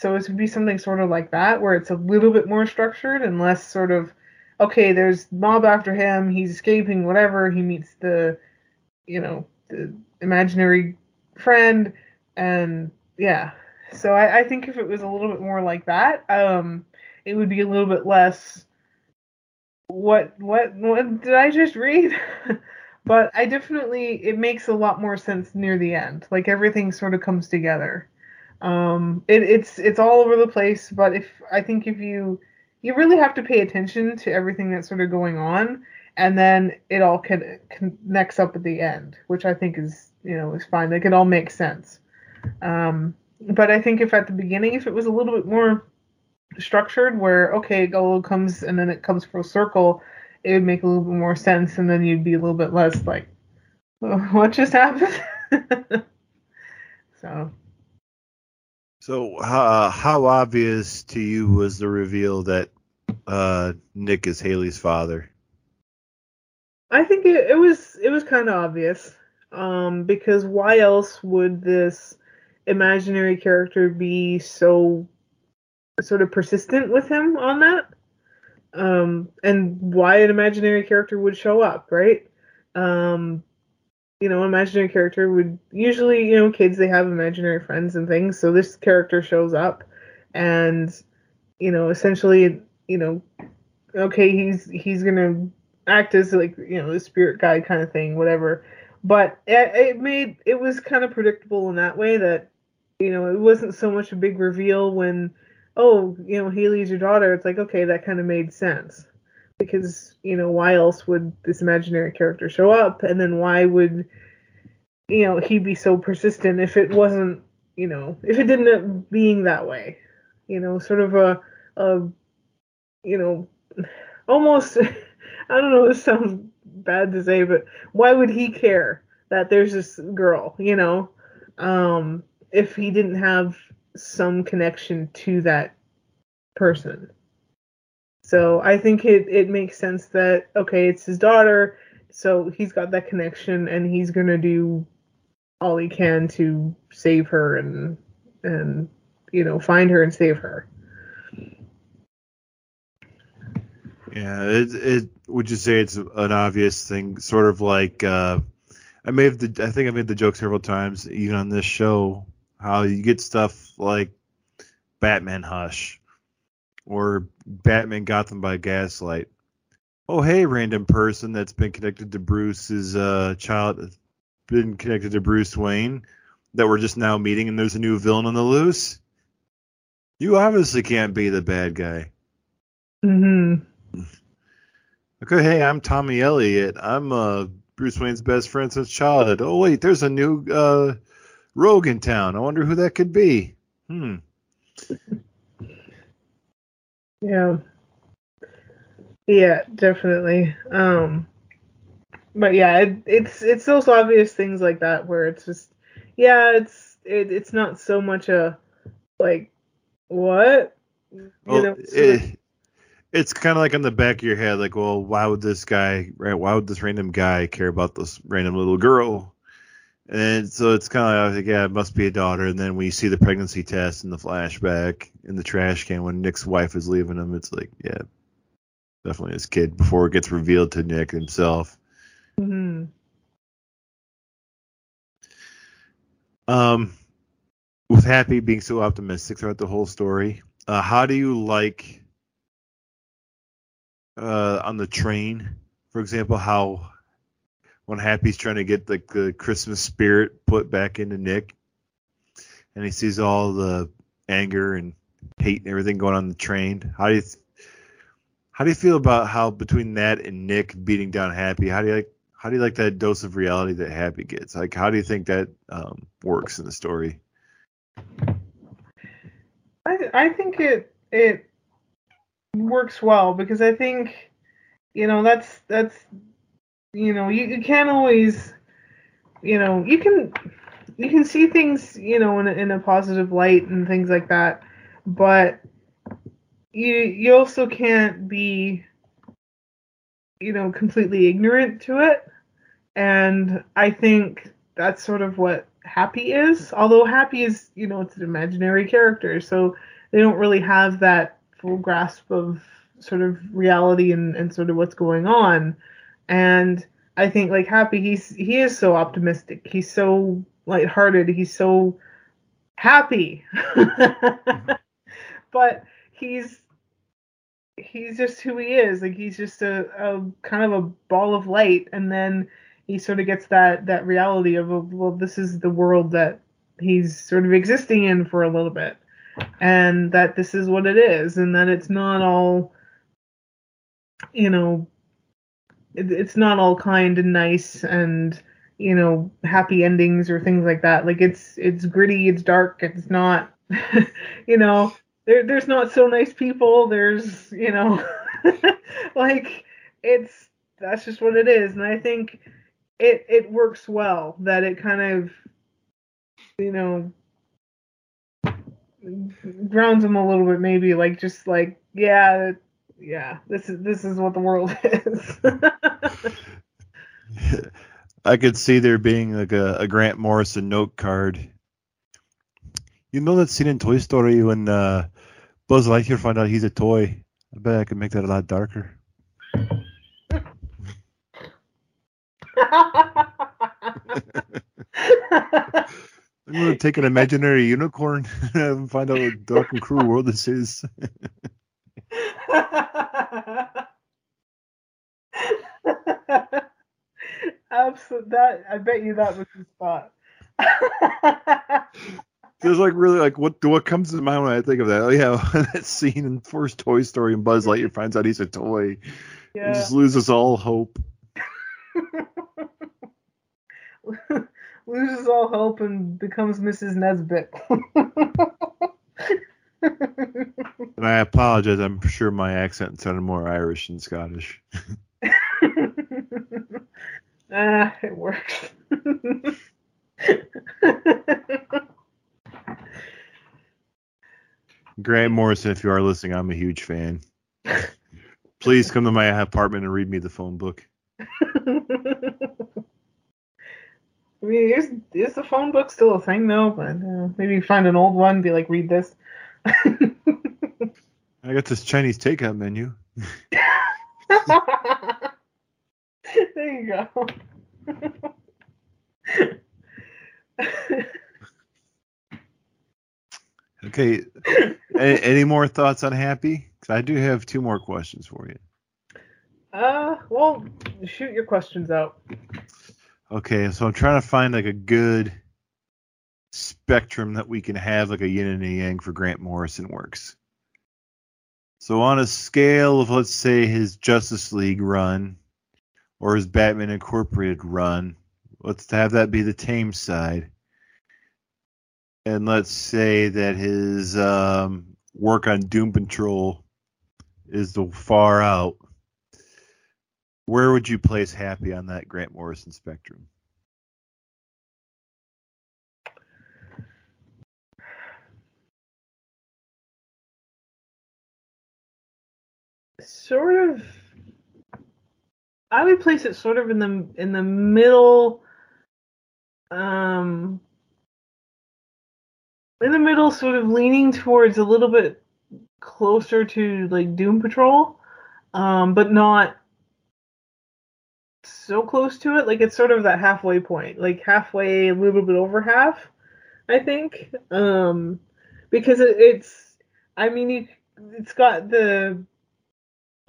so it would be something sort of like that where it's a little bit more structured and less sort of okay there's mob after him he's escaping whatever he meets the you know the imaginary friend and yeah so I, I think if it was a little bit more like that um it would be a little bit less what what what did I just read? but I definitely it makes a lot more sense near the end. Like everything sort of comes together. Um, it, it's it's all over the place, but if I think if you you really have to pay attention to everything that's sort of going on, and then it all can, connects up at the end, which I think is you know is fine. Like it all makes sense. Um, but I think if at the beginning, if it was a little bit more structured where okay Golo comes and then it comes full circle it would make a little bit more sense and then you'd be a little bit less like what just happened so So, uh, how obvious to you was the reveal that uh, Nick is Haley's father? i think it, it was it was kind of obvious um because why else would this imaginary character be so sort of persistent with him on that um and why an imaginary character would show up right um you know imaginary character would usually you know kids they have imaginary friends and things so this character shows up and you know essentially you know okay he's he's gonna act as like you know the spirit guide kind of thing whatever but it, it made it was kind of predictable in that way that you know it wasn't so much a big reveal when oh, you know, Haley's your daughter, it's like, okay, that kind of made sense. Because, you know, why else would this imaginary character show up? And then why would, you know, he be so persistent if it wasn't, you know, if it didn't end up being that way? You know, sort of a, a you know, almost, I don't know, this sounds bad to say, but why would he care that there's this girl, you know? Um, if he didn't have some connection to that person. So I think it, it makes sense that okay, it's his daughter, so he's got that connection and he's gonna do all he can to save her and and you know find her and save her. Yeah, it it would you say it's an obvious thing, sort of like uh, I made the I think I made the joke several times even on this show how you get stuff like Batman Hush or Batman Gotham by Gaslight. Oh hey, random person that's been connected to Bruce's uh, child, been connected to Bruce Wayne that we're just now meeting, and there's a new villain on the loose. You obviously can't be the bad guy. Mm-hmm. Okay, hey, I'm Tommy Elliot. I'm uh, Bruce Wayne's best friend since childhood. Oh wait, there's a new uh, rogue in town. I wonder who that could be. Hmm. Yeah. Yeah, definitely. Um but yeah, it, it's it's those obvious things like that where it's just yeah, it's it, it's not so much a like what you Well, know, sort of- it, it's kind of like in the back of your head, like, well, why would this guy, right? Why would this random guy care about this random little girl? And so it's kind of like, yeah, it must be a daughter. And then we see the pregnancy test in the flashback in the trash can when Nick's wife is leaving him. It's like, yeah, definitely his kid before it gets revealed to Nick himself. Mhm. Um, with Happy being so optimistic throughout the whole story, uh, how do you like uh, on the train, for example, how when Happy's trying to get like the Christmas spirit put back into Nick, and he sees all the anger and hate and everything going on the train. How do you how do you feel about how between that and Nick beating down Happy? How do you like how do you like that dose of reality that Happy gets? Like, how do you think that um, works in the story? I I think it it works well because I think you know that's that's you know you, you can't always you know you can you can see things you know in a, in a positive light and things like that but you you also can't be you know completely ignorant to it and I think that's sort of what Happy is although Happy is you know it's an imaginary character so they don't really have that full grasp of sort of reality and, and sort of what's going on. And I think like Happy, he's he is so optimistic. He's so lighthearted. He's so happy. but he's he's just who he is. Like he's just a, a kind of a ball of light and then he sort of gets that that reality of well this is the world that he's sort of existing in for a little bit and that this is what it is and that it's not all you know it, it's not all kind and nice and you know happy endings or things like that. Like it's it's gritty it's dark it's not you know there there's not so nice people there's you know like it's that's just what it is. And i think it it works well that it kind of you know grounds them a little bit maybe like just like yeah yeah this is this is what the world is I could see there being like a, a Grant Morrison note card. You know that scene in Toy Story when uh, Buzz Lightyear found out he's a toy? I bet I could make that a lot darker. I'm gonna take an imaginary unicorn and find out what dark and cruel world this is. Absolutely, that I bet you that was the spot. There's like really like what what comes to mind when I think of that? Oh yeah, that scene in first Toy Story and Buzz Lightyear finds out he's a toy. He yeah. just loses all hope. Loses all hope and becomes Mrs. Nesbit. And I apologize. I'm sure my accent sounded more Irish than Scottish. ah, it works. Grant Morrison, if you are listening, I'm a huge fan. Please come to my apartment and read me the phone book. I mean, is is the phone book still a thing though? But uh, maybe find an old one, be like, read this. I got this Chinese takeout menu. there you go. Okay. any, any more thoughts on Happy? 'Cause I do have two more questions for you. uh, well, shoot your questions out. Okay, so I'm trying to find like a good spectrum that we can have like a yin and a yang for Grant Morrison works. So on a scale of let's say his Justice League run or his Batman Incorporated run, let's have that be the tame side. And let's say that his um, work on Doom Patrol is the far out. Where would you place Happy on that Grant Morrison spectrum? Sort of. I would place it sort of in the in the middle. Um. In the middle, sort of leaning towards a little bit closer to like Doom Patrol, um, but not so close to it. Like it's sort of that halfway point, like halfway, a little bit over half, I think. Um, because it, it's, I mean, it's got the,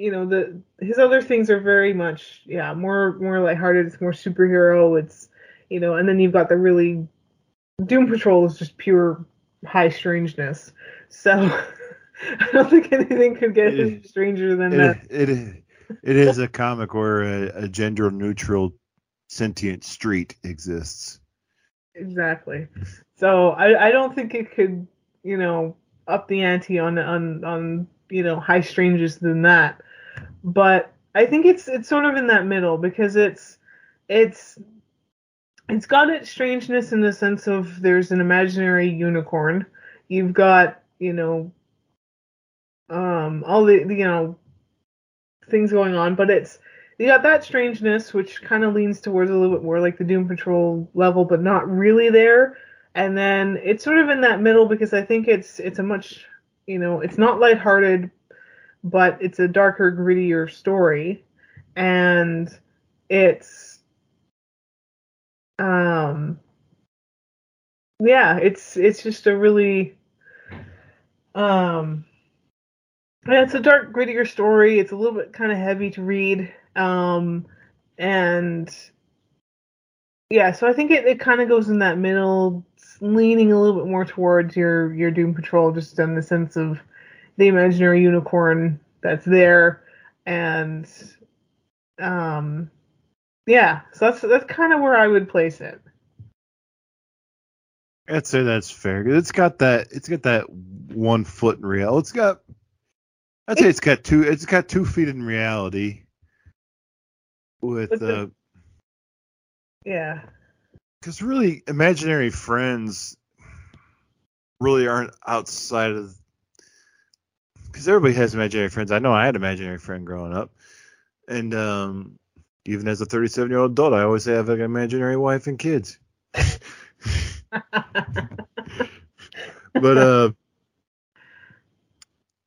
you know, the his other things are very much, yeah, more more lighthearted. It's more superhero. It's, you know, and then you've got the really, Doom Patrol is just pure high strangeness. So. I don't think anything could get It- stranger than that. It, it, it is a comic where a, a gender neutral sentient street exists. Exactly. So I, I don't think it could, you know, up the ante on on on you know high stranges than that. But I think it's it's sort of in that middle because it's it's it's got its strangeness in the sense of there's an imaginary unicorn. You've got, you know, um all the you know things going on, but it's you got that strangeness which kind of leans towards a little bit more like the Doom Patrol level, but not really there. And then it's sort of in that middle because I think it's it's a much you know it's not lighthearted, but it's a darker, grittier story, and it's um yeah it's it's just a really um yeah, it's a dark, grittier story. It's a little bit kind of heavy to read. Um, and yeah, so I think it, it kind of goes in that middle, leaning a little bit more towards your your Doom Patrol, just in the sense of the imaginary unicorn that's there, and um, yeah, so that's that's kind of where I would place it. I'd say that's fair. It's got that. It's got that one foot in real. It's got. I'd say it's got two. It's got two feet in reality. With the- uh, Yeah, because really, imaginary friends really aren't outside of. Because everybody has imaginary friends. I know I had an imaginary friend growing up, and um, even as a 37 year old adult, I always have like an imaginary wife and kids. but uh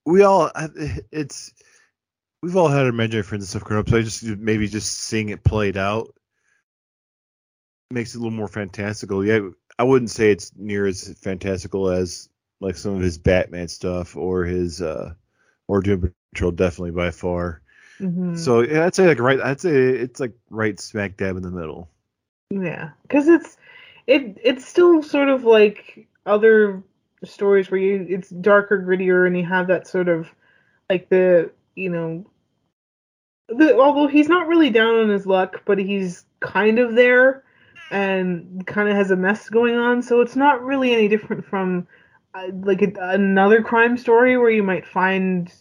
we all it's we've all had imaginary friends and stuff growing up so i just maybe just seeing it played out makes it a little more fantastical yeah i wouldn't say it's near as fantastical as like some of his batman stuff or his uh or doom patrol definitely by far Mhm. so yeah, i'd say like right i'd say it's like right smack dab in the middle Yeah, because it's it it's still sort of like other stories where you it's darker, grittier, and you have that sort of like the you know the although he's not really down on his luck, but he's kind of there and kind of has a mess going on. So it's not really any different from uh, like a, another crime story where you might find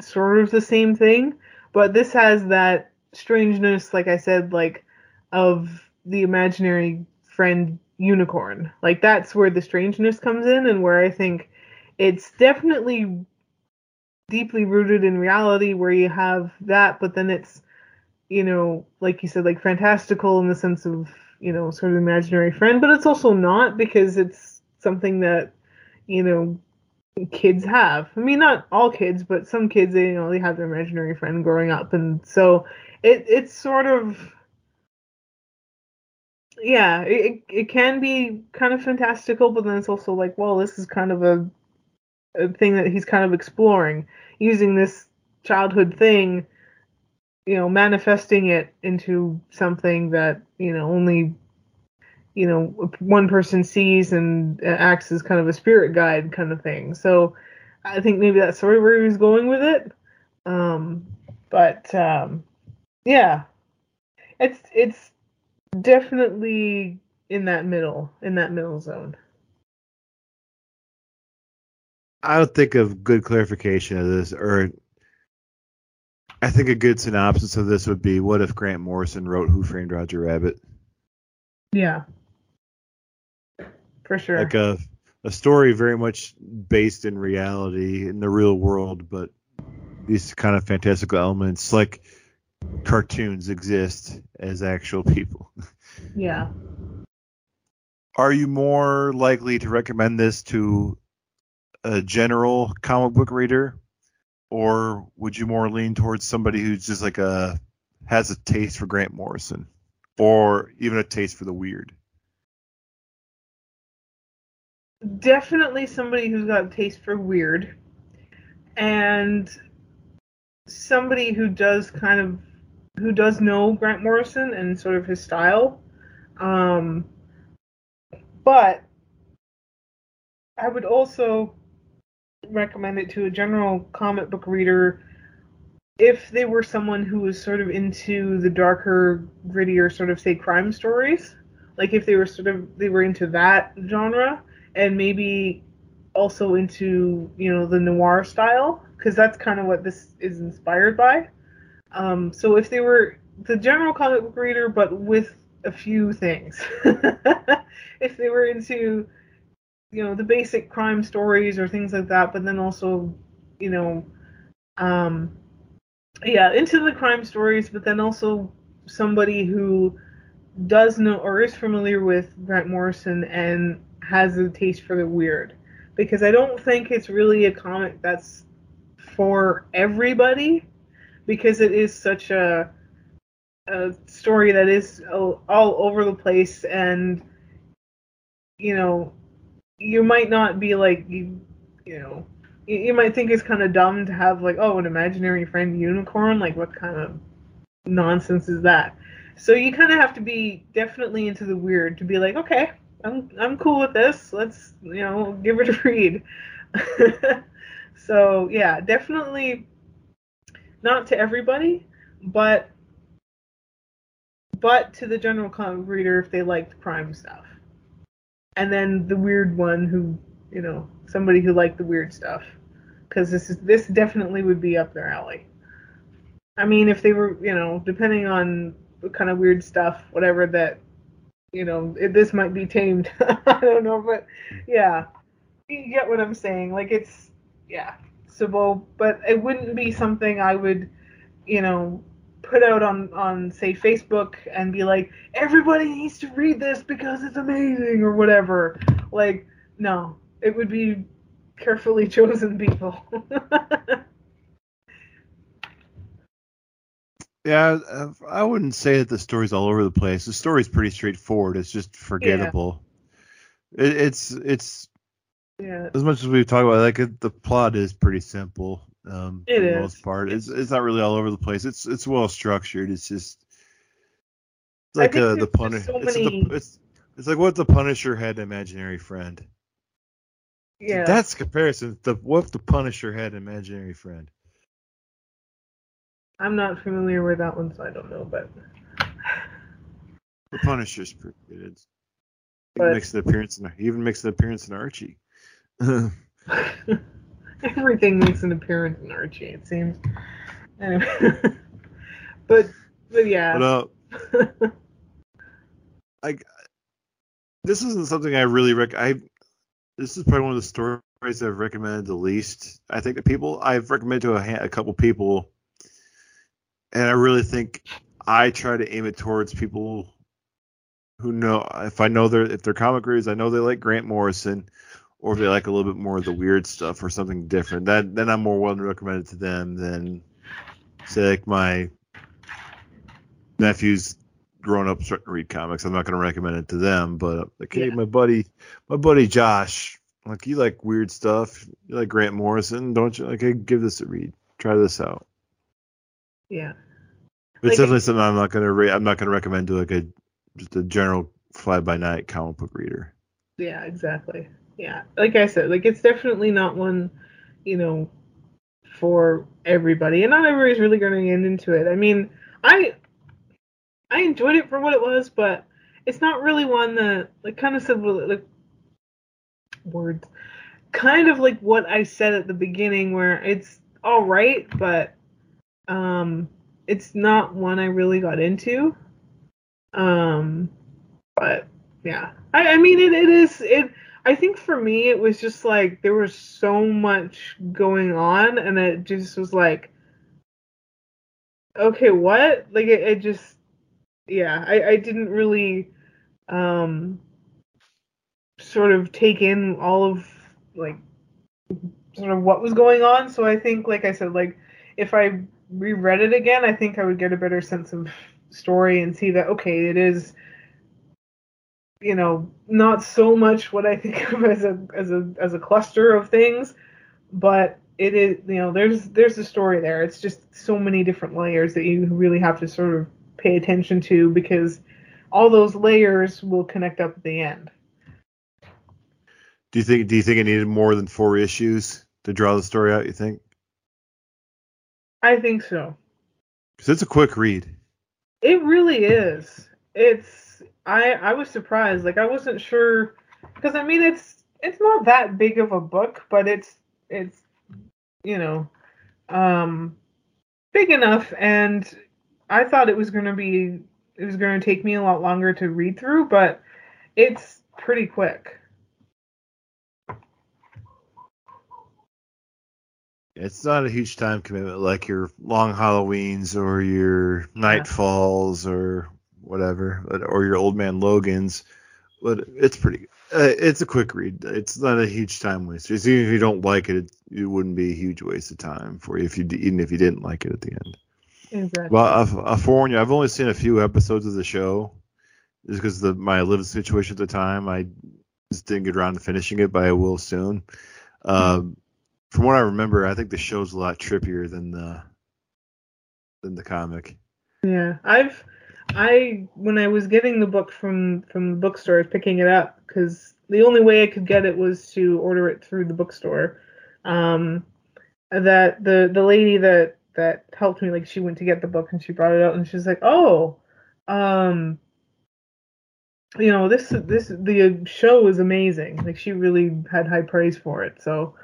sort of the same thing, but this has that strangeness, like I said, like of the imaginary friend unicorn. Like that's where the strangeness comes in and where I think it's definitely deeply rooted in reality where you have that but then it's you know like you said like fantastical in the sense of you know sort of imaginary friend but it's also not because it's something that you know kids have. I mean not all kids but some kids they, you know they have their imaginary friend growing up. And so it it's sort of yeah it, it can be kind of fantastical but then it's also like well this is kind of a, a thing that he's kind of exploring using this childhood thing you know manifesting it into something that you know only you know one person sees and acts as kind of a spirit guide kind of thing so i think maybe that's sort of where he was going with it Um, but um, yeah, it's it's definitely in that middle in that middle zone. I don't think of good clarification of this, or I think a good synopsis of this would be: What if Grant Morrison wrote Who Framed Roger Rabbit? Yeah, for sure. Like a a story very much based in reality in the real world, but these kind of fantastical elements, like cartoons, exist as actual people. yeah. Are you more likely to recommend this to a general comic book reader, or would you more lean towards somebody who's just like a has a taste for Grant Morrison, or even a taste for the weird? Definitely somebody who's got a taste for weird, and somebody who does kind of who does know Grant Morrison and sort of his style. Um, but I would also recommend it to a general comic book reader if they were someone who was sort of into the darker, grittier sort of say crime stories. Like if they were sort of they were into that genre and maybe also into, you know, the noir style because that's kind of what this is inspired by. Um, so if they were the general comic book reader, but with a few things, if they were into, you know, the basic crime stories or things like that, but then also, you know, um, yeah, into the crime stories, but then also somebody who does know or is familiar with Grant Morrison and has a taste for the weird. Because I don't think it's really a comic that's for everybody because it is such a a story that is all, over the place and you know you might not be like you you know you, you might think it's kind of dumb to have like oh an imaginary friend unicorn like what kind of nonsense is that so you kind of have to be definitely into the weird to be like okay i'm i'm cool with this let's you know give it a read so yeah definitely not to everybody, but but to the general comic reader if they liked crime stuff. And then the weird one who, you know, somebody who liked the weird stuff cuz this is this definitely would be up their alley. I mean, if they were, you know, depending on the kind of weird stuff, whatever that, you know, it, this might be tamed. I don't know, but yeah, you get what I'm saying. Like it's, yeah, so, but it wouldn't be something I would, you know, put out on on say Facebook and be like, everybody needs to read this because it's amazing or whatever. Like, no, it would be carefully chosen people. yeah, uh, I wouldn't say that the story's all over the place. The story's pretty straightforward. It's just forgettable. Yeah. It, it's it's yeah. As much as we talk about, like it, the plot is pretty simple. Um, it for is. the most part, it's it's not really all over the place. It's it's well structured. It's just it's like uh, the Punisher. So it's, many... it's it's like what the Punisher had an imaginary friend. Yeah. That's comparison. The what if the Punisher had an imaginary friend? I'm not familiar with that one, so I don't know, but the Punisher's pretty good. He but... makes an appearance in he even makes an appearance in Archie. Everything makes an appearance in Archie, it seems. Anyway. but but yeah. But, uh, I this isn't something I really rec. I this is probably one of the stories I've recommended the least. I think that people I've recommended to a, a couple people, and I really think I try to aim it towards people who know if I know they're if they're comic readers, I know they like Grant Morrison or if they like a little bit more of the weird stuff or something different, that then I'm more willing to recommend it to them than say like my nephews grown up starting to read comics. I'm not going to recommend it to them, but like hey, yeah. my buddy, my buddy Josh, like you like weird stuff, you like Grant Morrison, don't you? Like, hey, give this a read, try this out. Yeah. It's like, definitely something I'm not going to re- I'm not to recommend to like a just a general fly by night comic book reader. Yeah, exactly yeah, like I said, like it's definitely not one, you know, for everybody, and not everybody's really going to get into it. I mean, I I enjoyed it for what it was, but it's not really one that like kind of said like words, kind of like what I said at the beginning, where it's all right, but um, it's not one I really got into. Um, but yeah, I, I mean it, it is it. I think for me it was just like there was so much going on, and it just was like, okay, what? Like it, it just, yeah, I, I didn't really um sort of take in all of like sort of what was going on. So I think, like I said, like if I reread it again, I think I would get a better sense of story and see that okay, it is you know not so much what I think of as a as a as a cluster of things, but it is you know there's there's a story there. It's just so many different layers that you really have to sort of pay attention to because all those layers will connect up at the end. Do you think? Do you think it needed more than four issues to draw the story out? You think? I think so. Because it's a quick read. It really is. It's I I was surprised. Like I wasn't sure because I mean it's it's not that big of a book, but it's it's you know um big enough and I thought it was going to be it was going to take me a lot longer to read through, but it's pretty quick. It's not a huge time commitment like your long Halloweens or your Nightfalls or whatever, but- or your Old Man Logan's. But it's pretty. Uh, it's a quick read. It's not a huge time waster. It's even if you don't like it, it, it wouldn't be a huge waste of time for you if you even if you didn't like it at the end. Exactly. Well, I'll, I'll forewarn you. I've only seen a few episodes of the show, just because of my living situation at the time. I just didn't get around to finishing it, but I will soon. Um, from what I remember, I think the show's a lot trippier than the than the comic. Yeah, I've I when I was getting the book from from the bookstore, I was picking it up because the only way I could get it was to order it through the bookstore. Um, that the the lady that that helped me, like she went to get the book and she brought it out and she's like, oh, um, you know this this the show is amazing. Like she really had high praise for it. So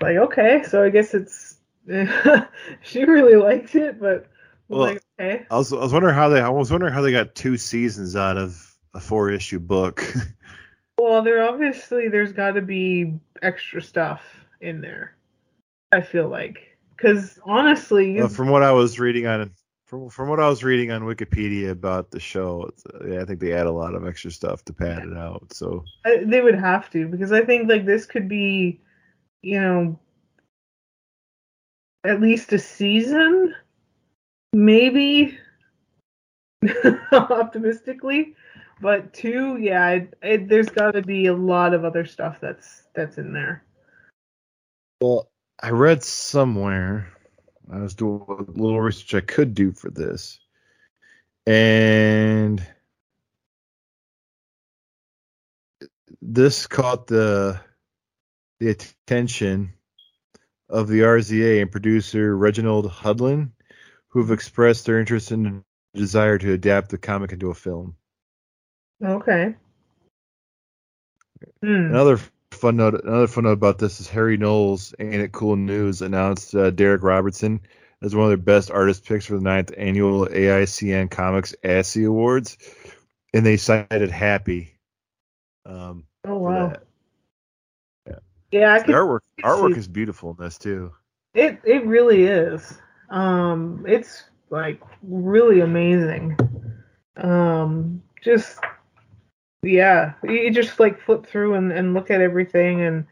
like okay, so I guess it's she really liked it, but Well, like okay. I was I was wondering how they I was wondering how they got two seasons out of a four issue book. Well, there obviously there's got to be extra stuff in there. I feel like because honestly, Uh, from what I was reading on from from what I was reading on Wikipedia about the show, uh, yeah, I think they add a lot of extra stuff to pad it out. So I, they would have to because I think like this could be, you know, at least a season, maybe optimistically, but two, yeah, it, it, there's got to be a lot of other stuff that's that's in there. Well, I read somewhere. I was doing a little research I could do for this, and this caught the the attention of the RZA and producer Reginald Hudlin, who have expressed their interest and desire to adapt the comic into a film. Okay. Hmm. Another fun note. Another fun note about this is Harry Knowles. Ain't it cool news? Announced uh, Darick Robertson as one of their best artist picks for the ninth annual AICN Comics ASSI Awards, and they cited Happy. Um, Oh wow. Yeah, The artwork artwork is beautiful in this too. It it really is. Um, it's like really amazing. Um, just yeah, you just like flip through and, and look at everything, and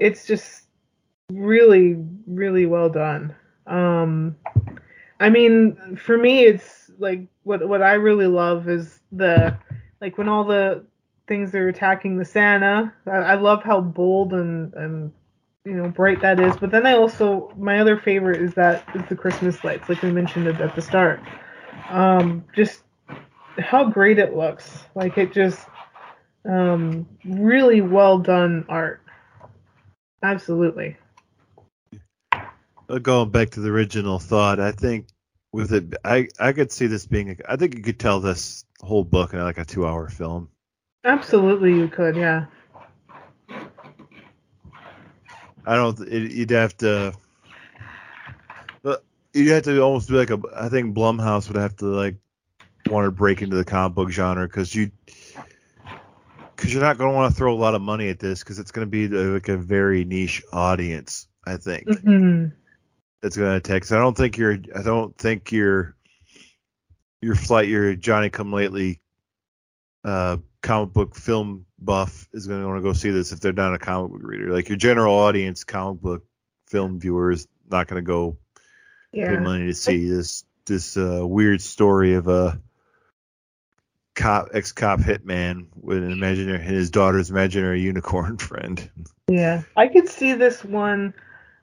it's just really really well done. Um, I mean, for me, it's like what what I really love is the like when all the things are attacking the Santa. I, I love how bold and and you know bright that is but then i also my other favorite is that is the christmas lights like we mentioned it at the start um just how great it looks like it just um really well done art absolutely Going back to the original thought, I think with it, I I could see this being. I think you could tell this whole book in like a two-hour film. Absolutely, you could. Yeah. I don't. It, you'd have to. But you'd have to almost be like a. I think Blumhouse would have to like want to break into the comic book genre because you. Because you're not going to want to throw a lot of money at this because it's going to be like a very niche audience. I think hmm it's going to take. 'cause I don't think you're. I don't think you're. Your flight, your Johnny Come Lately, uh, comic book film buff is going to want to go see this if they're not a comic book reader. Like your general audience, comic book film viewer is not going to go pay money to see this this uh, weird story of a cop ex cop hitman with an imaginary and his daughter's imaginary unicorn friend. Yeah. I could see this one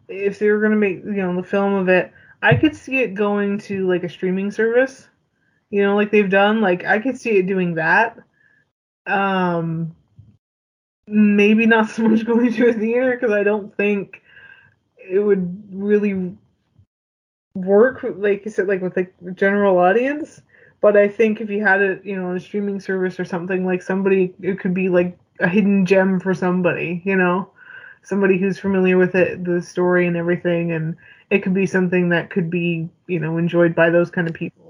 if they were gonna make you know the film of it. I could see it going to like a streaming service. You know, like they've done. Like I could see it doing that. Um, maybe not so much going to a theater because I don't think it would really work. Like you said, like with the general audience. But I think if you had it, you know, a streaming service or something, like somebody, it could be like a hidden gem for somebody, you know, somebody who's familiar with it, the story and everything, and it could be something that could be, you know, enjoyed by those kind of people.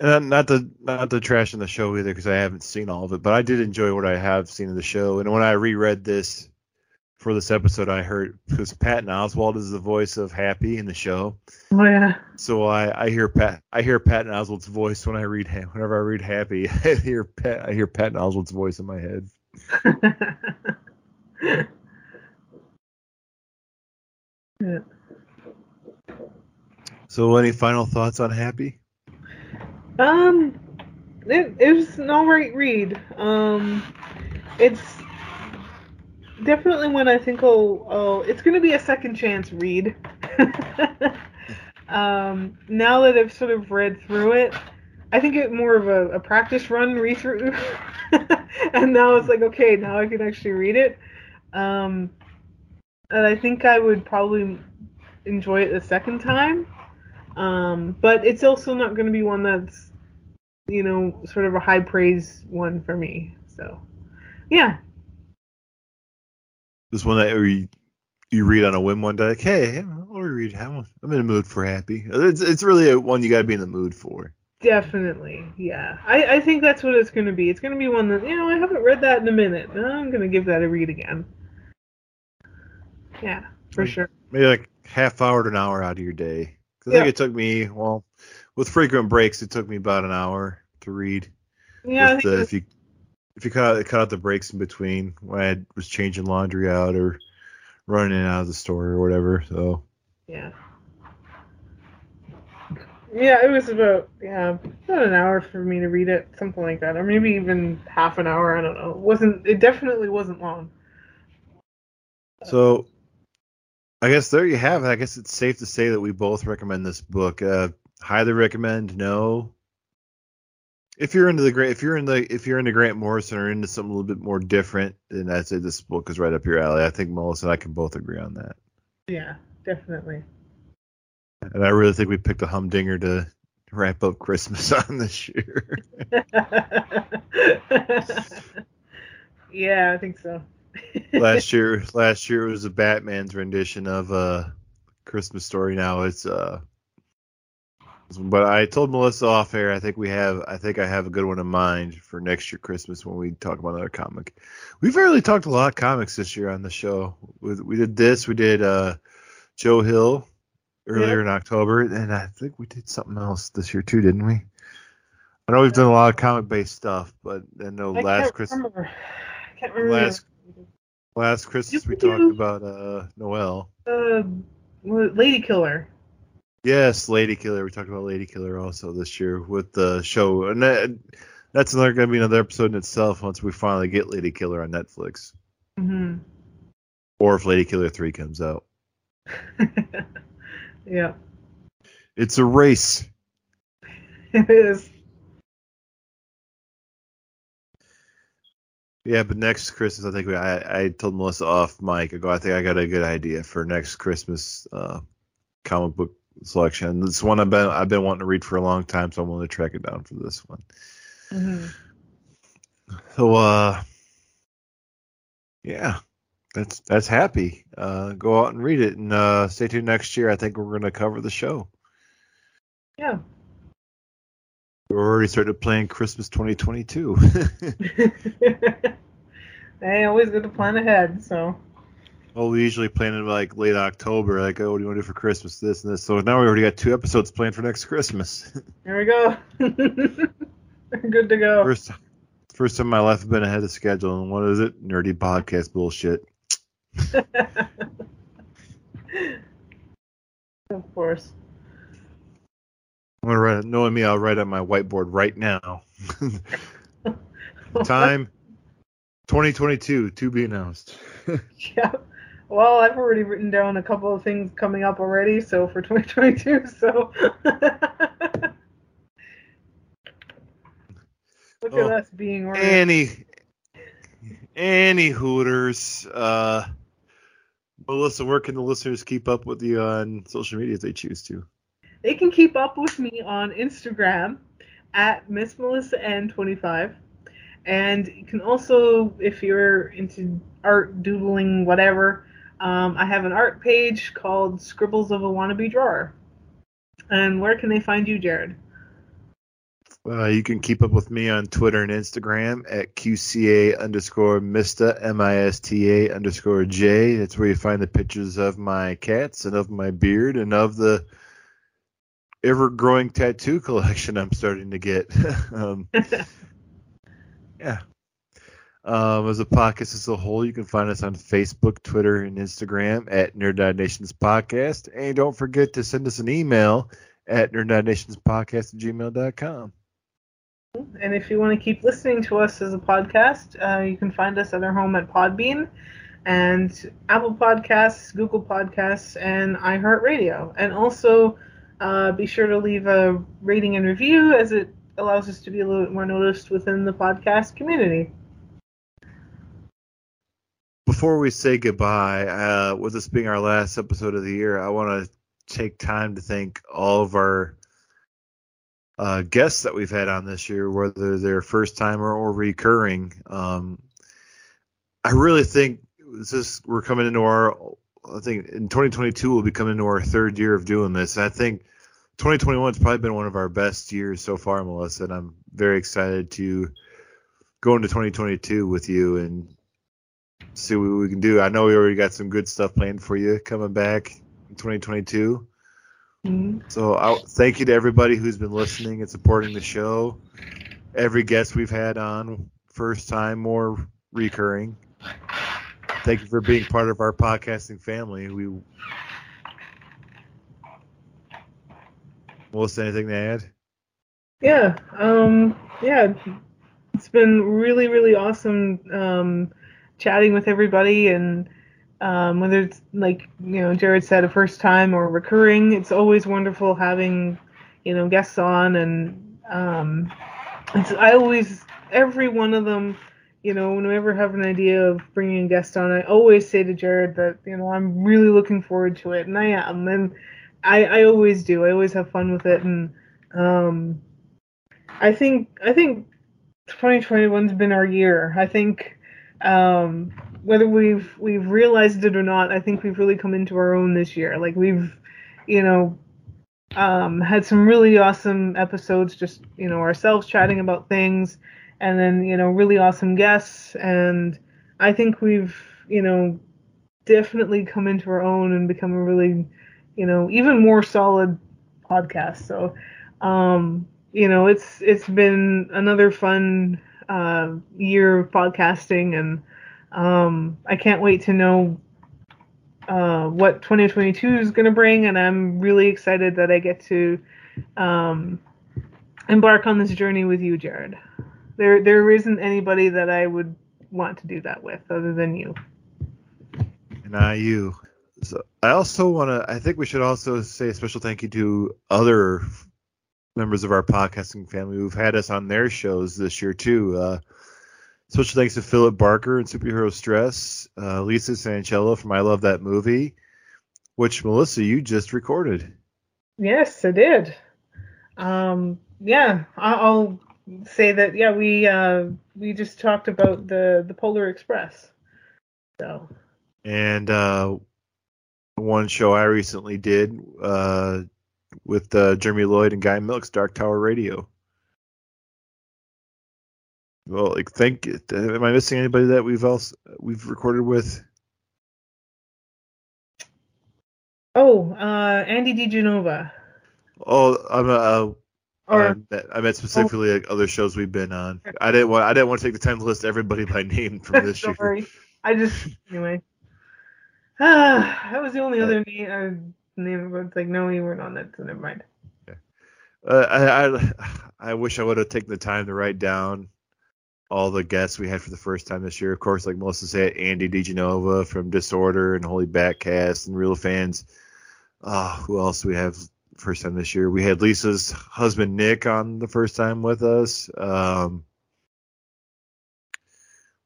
And not to not to trash in the show either because I haven't seen all of it, but I did enjoy what I have seen of the show. And when I reread this for this episode, I heard because Patton Oswalt is the voice of Happy in the show. Oh yeah, So I, I hear Pat I hear Patton Oswalt's voice when I read whenever I read Happy. I hear Pat I hear Patton Oswalt's voice in my head. yeah. So any final thoughts on Happy? Um, it, it was an alright read. Um, it's definitely one I think I'll, I'll it's going to be a second chance read. um, now that I've sort of read through it, I think it more of a, a practice run read through. and now it's like, okay, now I can actually read it. Um, and I think I would probably enjoy it the second time. Um, but it's also not going to be one that's, you know, sort of a high praise one for me. So, yeah. This one that you, you read on a whim one day, like, hey, I'll read. I'm I'm in the mood for Happy. It's it's really a one you got to be in the mood for. Definitely, yeah. I, I think that's what it's going to be. It's going to be one that, you know, I haven't read that in a minute. I'm going to give that a read again. Yeah, for Right. sure. Maybe like half hour to an hour out of your day. I Yeah. think it took me well, with frequent breaks, it took me about an hour to read. Yeah, with that's- if you if you cut out, cut out the breaks in between when I was changing laundry out or running in and out of the store or whatever. So yeah. Yeah, it was about yeah, about an hour for me to read it, something like that, or maybe even half an hour. I don't know. It wasn't it definitely wasn't long. so I guess there you have it. I guess it's safe to say that we both recommend this book. Uh, highly recommend. No. If you're into the Grant, if you're in the if you're into Grant Morrison or into something a little bit more different, then I'd say this book is right up your alley. I think Melissa and I can both agree on that. Yeah, definitely. And I really think we picked a humdinger to wrap up Christmas on this year. yeah, I think so. last year, last year was a Batman's rendition of uh Christmas Story. Now it's uh, but I told Melissa off air. I think we have. I think I have a good one in mind for next year Christmas when we talk about another comic. We've really talked a lot of comics this year on the show. We, we did this. We did uh Joe Hill earlier Yeah. in October, and I think we did something else this year too, didn't we? I know we've done a lot of comic based stuff, but I know I last Christmas. remember. I can't remember. Last last Christmas we we talked about uh Noel. uh, Lady Killer. Yes, Lady Killer. We talked about Lady Killer also this year with the show, and that, that's another going to be another episode in itself once we finally get Lady Killer on Netflix, hmm or if Lady Killer three comes out. yeah, It's a race. it is. Yeah, but next Christmas, I think we, I, I told Melissa off mic. I go, I think I got a good idea for next Christmas uh, comic book selection. This one I've been I've been wanting to read for a long time, so I'm going to track it down for this one. hmm So, uh, yeah, that's that's happy. Uh, go out and read it, and uh, stay tuned next year. I think we're going to cover the show. Yeah. We're already started playing Christmas 2022. they always good to plan ahead, so. Well, we usually plan in like late October. Like, oh, what do you want to do for Christmas? This and this. So now we already got two episodes planned for next Christmas. There we go. good to go. first, first time my life has been ahead of schedule. And what is it? Nerdy podcast bullshit. of course. I'm gonna write. Knowing me, I'll write on my whiteboard right now. Time 2022 to be announced. Yeah. Well, I've already written down a couple of things coming up already, so for 2022, so. Look Oh, at us being ordered. Any, any Hooters. Uh, Melissa, where can the listeners keep up with you on social media if they choose to? They can keep up with me on Instagram at Miss Melissa N25. And you can also, if you're into art, doodling, whatever, um, I have an art page called Scribbles of a Wannabe Drawer. And where can they find you, Jared? Uh, you can keep up with me on Twitter and Instagram at QCA underscore Mista, M-I-S-T-A underscore J. That's where you find the pictures of my cats and of my beard and of the ever-growing tattoo collection I'm starting to get. um, yeah. Um, as a podcast as a whole, you can find us on Facebook, Twitter, and Instagram at Nerd Nations Podcast. And don't forget to send us an email at nerdnationspodcast at gmail.com. And if you want to keep listening to us as a podcast, uh, you can find us at our home at Podbean and Apple Podcasts, Google Podcasts, and iHeartRadio. And also uh, be sure to leave a rating and review as it allows us to be a little bit more noticed within the podcast community. Before we say goodbye, uh, with this being our last episode of the year, I want to take time to thank all of our uh, guests that we've had on this year, whether they're first timer or recurring. Um, I really think this is, we're coming into our, I think in 2022 we'll be coming into our third year of doing this. And I think 2021 has probably been one of our best years so far, Melissa, and I'm very excited to go into 2022 with you and see what we can do. I know we already got some good stuff planned for you coming back in 2022. Mhm. So I, thank you to everybody who's been listening and supporting the show. Every guest we've had on, first time or recurring. Thank you for being part of our podcasting family. We Melissa, anything to add? Yeah, um, yeah, it's been really, really awesome um, chatting with everybody, and um, whether it's like you know Jared said, a first time or recurring, it's always wonderful having you know guests on, and um, I always every one of them. You know, whenever have an idea of bringing a guest on, I always say to Jared that you know I'm really looking forward to it, and I am, and I, I always do. I always have fun with it, and um, I think I think 2021's been our year. I think um, whether we've we've realized it or not, I think we've really come into our own this year. Like we've, you know, um, had some really awesome episodes, just you know ourselves chatting about things, and then you know really awesome guests, and I think we've you know definitely come into our own and become a really you know even more solid podcast. So um, you know it's it's been another fun uh, year of podcasting and um, I can't wait to know uh, what 2022 is going to bring, and I'm really excited that I get to um, embark on this journey with you, Jared. There, there isn't anybody that I would want to do that with other than you. And I you. So I also want to. I think we should also say a special thank you to other members of our podcasting family who've had us on their shows this year too. Uh, Special thanks to Philip Barker and Superhero Stress, uh, Lisa Sanchello from I Love That Movie, which Melissa you just recorded. Yes, I did. Um, yeah, I'll say that. Yeah, we uh, we just talked about the the Polar Express. So And uh, one show I recently did uh, with uh, Jeremy Lloyd and Guy Milks, Dark Tower Radio. Well, like, thank. Am I missing anybody that we've else we've recorded with? oh, uh, Andy DiGenova. Oh, I'm uh, Or I meant, I meant specifically like other shows we've been on. I didn't want I didn't want to take the time to list everybody by name from this year. I just anyway. Ah, that was the only other name. It's like no, you weren't on that, so never mind. Uh, I, I I wish I would have taken the time to write down all the guests we had for the first time this year. Of course, like Melissa said, Andy DiGenova from Disorder and Holy Batcast and Real Fans. Uh, who else we have first time this year? We had Lisa's husband Nick on the first time with us. Um,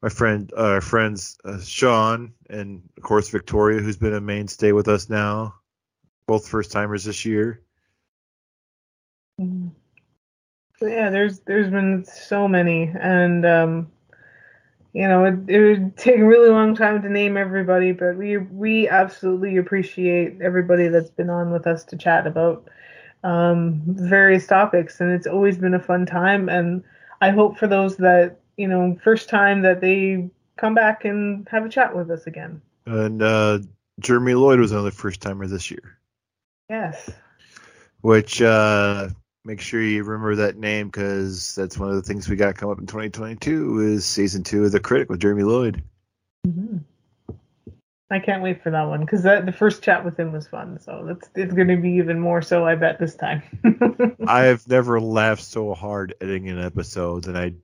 my friend, uh, our friends uh, Sean and of course Victoria, who's been a mainstay with us now. Both first timers this year. Mhm. So yeah, there's there's been so many, and um, you know it, it would take a really long time to name everybody, but we we absolutely appreciate everybody that's been on with us to chat about um, various topics, and it's always been a fun time. And I hope for those that you know first time that they come back and have a chat with us again. And uh, Jeremy Lloyd was another first timer this year, Yes. which uh, make sure you remember that name because that's one of the things we got come up in 2022 is season two of The Critic with Jeremy Lloyd. Mm-hmm. I can't wait for that one because that the first chat with him was fun. So that's it's going to be even more so. I bet this time. I have never laughed so hard editing an episode than I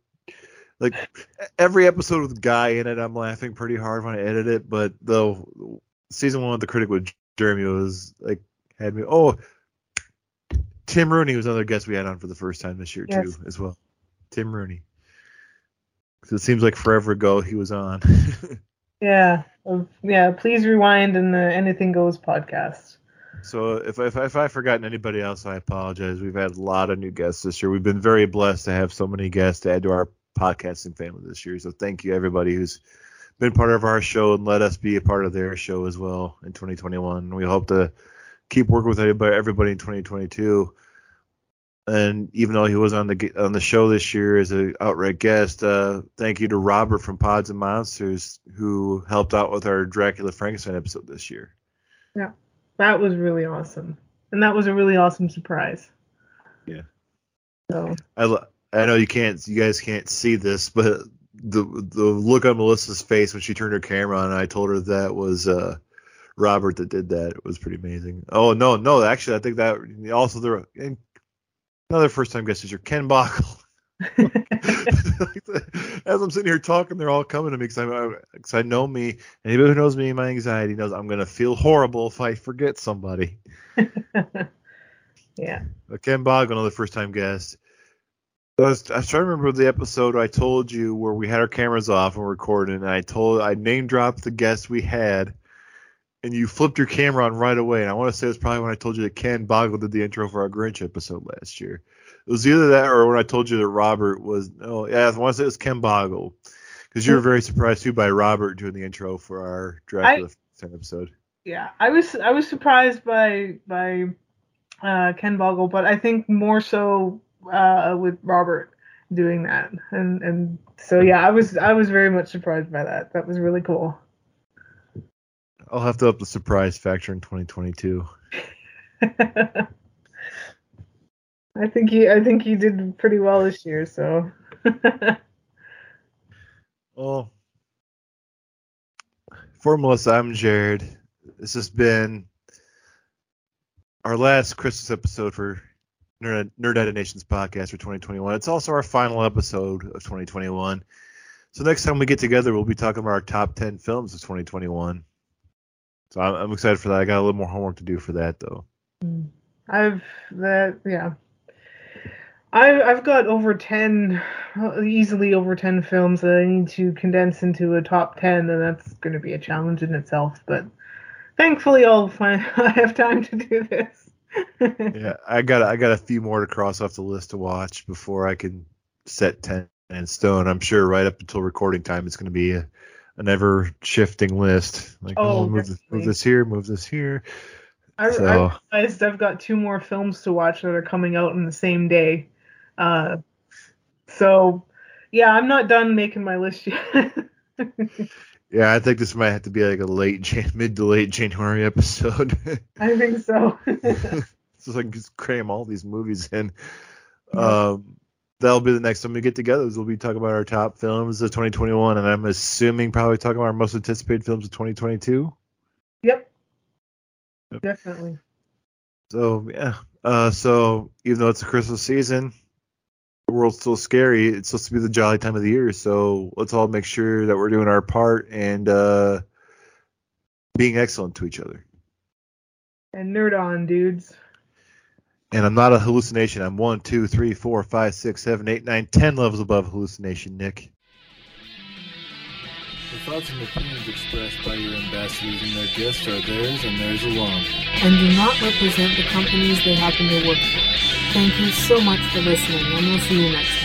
like every episode with Guy in it. I'm laughing pretty hard when I edit it, but the season one of The Critic with Jeremy was like had me. Oh, Tim Rooney was another guest we had on for the first time this year Yes. too, as well. Tim Rooney. 'Cause it seems like forever ago he was on. yeah, uh, yeah. Please rewind in the Anything Goes podcast. So if, if if I've forgotten anybody else, I apologize. We've had a lot of new guests this year. We've been very blessed to have so many guests to add to our podcasting family this year. So thank you everybody who's been part of our show and let us be a part of their show as well in 2021. We hope to keep working with everybody, everybody in 2022. And even though he was on the on the show this year as an outright guest, uh, thank you to Robert from Pods and Monsters who helped out with our Dracula Frankenstein episode this year. Yeah, that was really awesome, and that was a really awesome surprise. Yeah. So I, lo- I know you can't, you guys can't see this, but the the look on Melissa's face when she turned her camera on, and I told her that was uh, Robert that did that. It was pretty amazing. Oh no, no, actually, I think that also there and another first time guest is your Ken Bockel. As I'm sitting here talking, they're all coming to me because I, cause I know me. Anybody who knows me my anxiety knows I'm gonna feel horrible if I forget somebody. yeah, Uh, Ken Bog, another first time guest. I was, I was trying to remember the episode I told you where we had our cameras off and recording, and I told I name dropped the guest we had, and you flipped your camera on right away. And I want to say it was probably when I told you that Ken Boggle did the intro for our Grinch episode last year. It was either that or when I told you that Robert was. Oh yeah, I want to say it was Ken Boggle because you were very surprised too by Robert doing the intro for our Dracula episode. yeah. I was I was surprised by by uh, Ken Boggle, but I think more so uh, with Robert doing that, and and so yeah, I was I was very much surprised by that. That was really cool. I'll have to up the surprise factor in 2022. I think he I think he did pretty well this year, so Well, for Melissa, I'm Jared. This has been our last Christmas episode for Nerd, Nerd Nations podcast for 2021. It's also our final episode of 2021. So next time we get together, we'll be talking about our top 10 films of 2021. So I'm, I'm excited for that. I got a little more homework to do for that, though. I've that yeah. I, I've got over 10, uh, easily over 10 films that I need to condense into a top 10, and that's going to be a challenge in itself. But thankfully, I'll find I have time to do this. Yeah, I got I got a few more to cross off the list to watch before I can set ten in stone. I'm sure right up until recording time, it's going to be a, an ever shifting list. Like, Oh, oh, move, this, move this here, move this here. I, So- I realized I've got two more films to watch that are coming out in the same day. Uh, so, yeah, I'm not done making my list yet. Yeah, I think this might have to be like a late Jan- mid to late January episode. I think so. so I can just cram all these movies in. Um, that'll be the next time we get together. is We'll be talking about our top films of 2021, and I'm assuming probably talking about our most anticipated films of 2022. yep. Yep. Definitely. So yeah. Uh, so even though it's a Christmas season, the world's still scary. It's supposed to be the jolly time of the year. So let's all make sure that we're doing our part and uh, being excellent to each other. And nerd on, dudes. And I'm not a hallucination. I'm one, two, three, four, five, six, seven, eight, nine, ten levels above hallucination, Nick. The thoughts and opinions expressed by your ambassadors and their guests are theirs and theirs alone. and do not represent the companies they happen to work for. Thank you so much for listening, and we'll see you next time.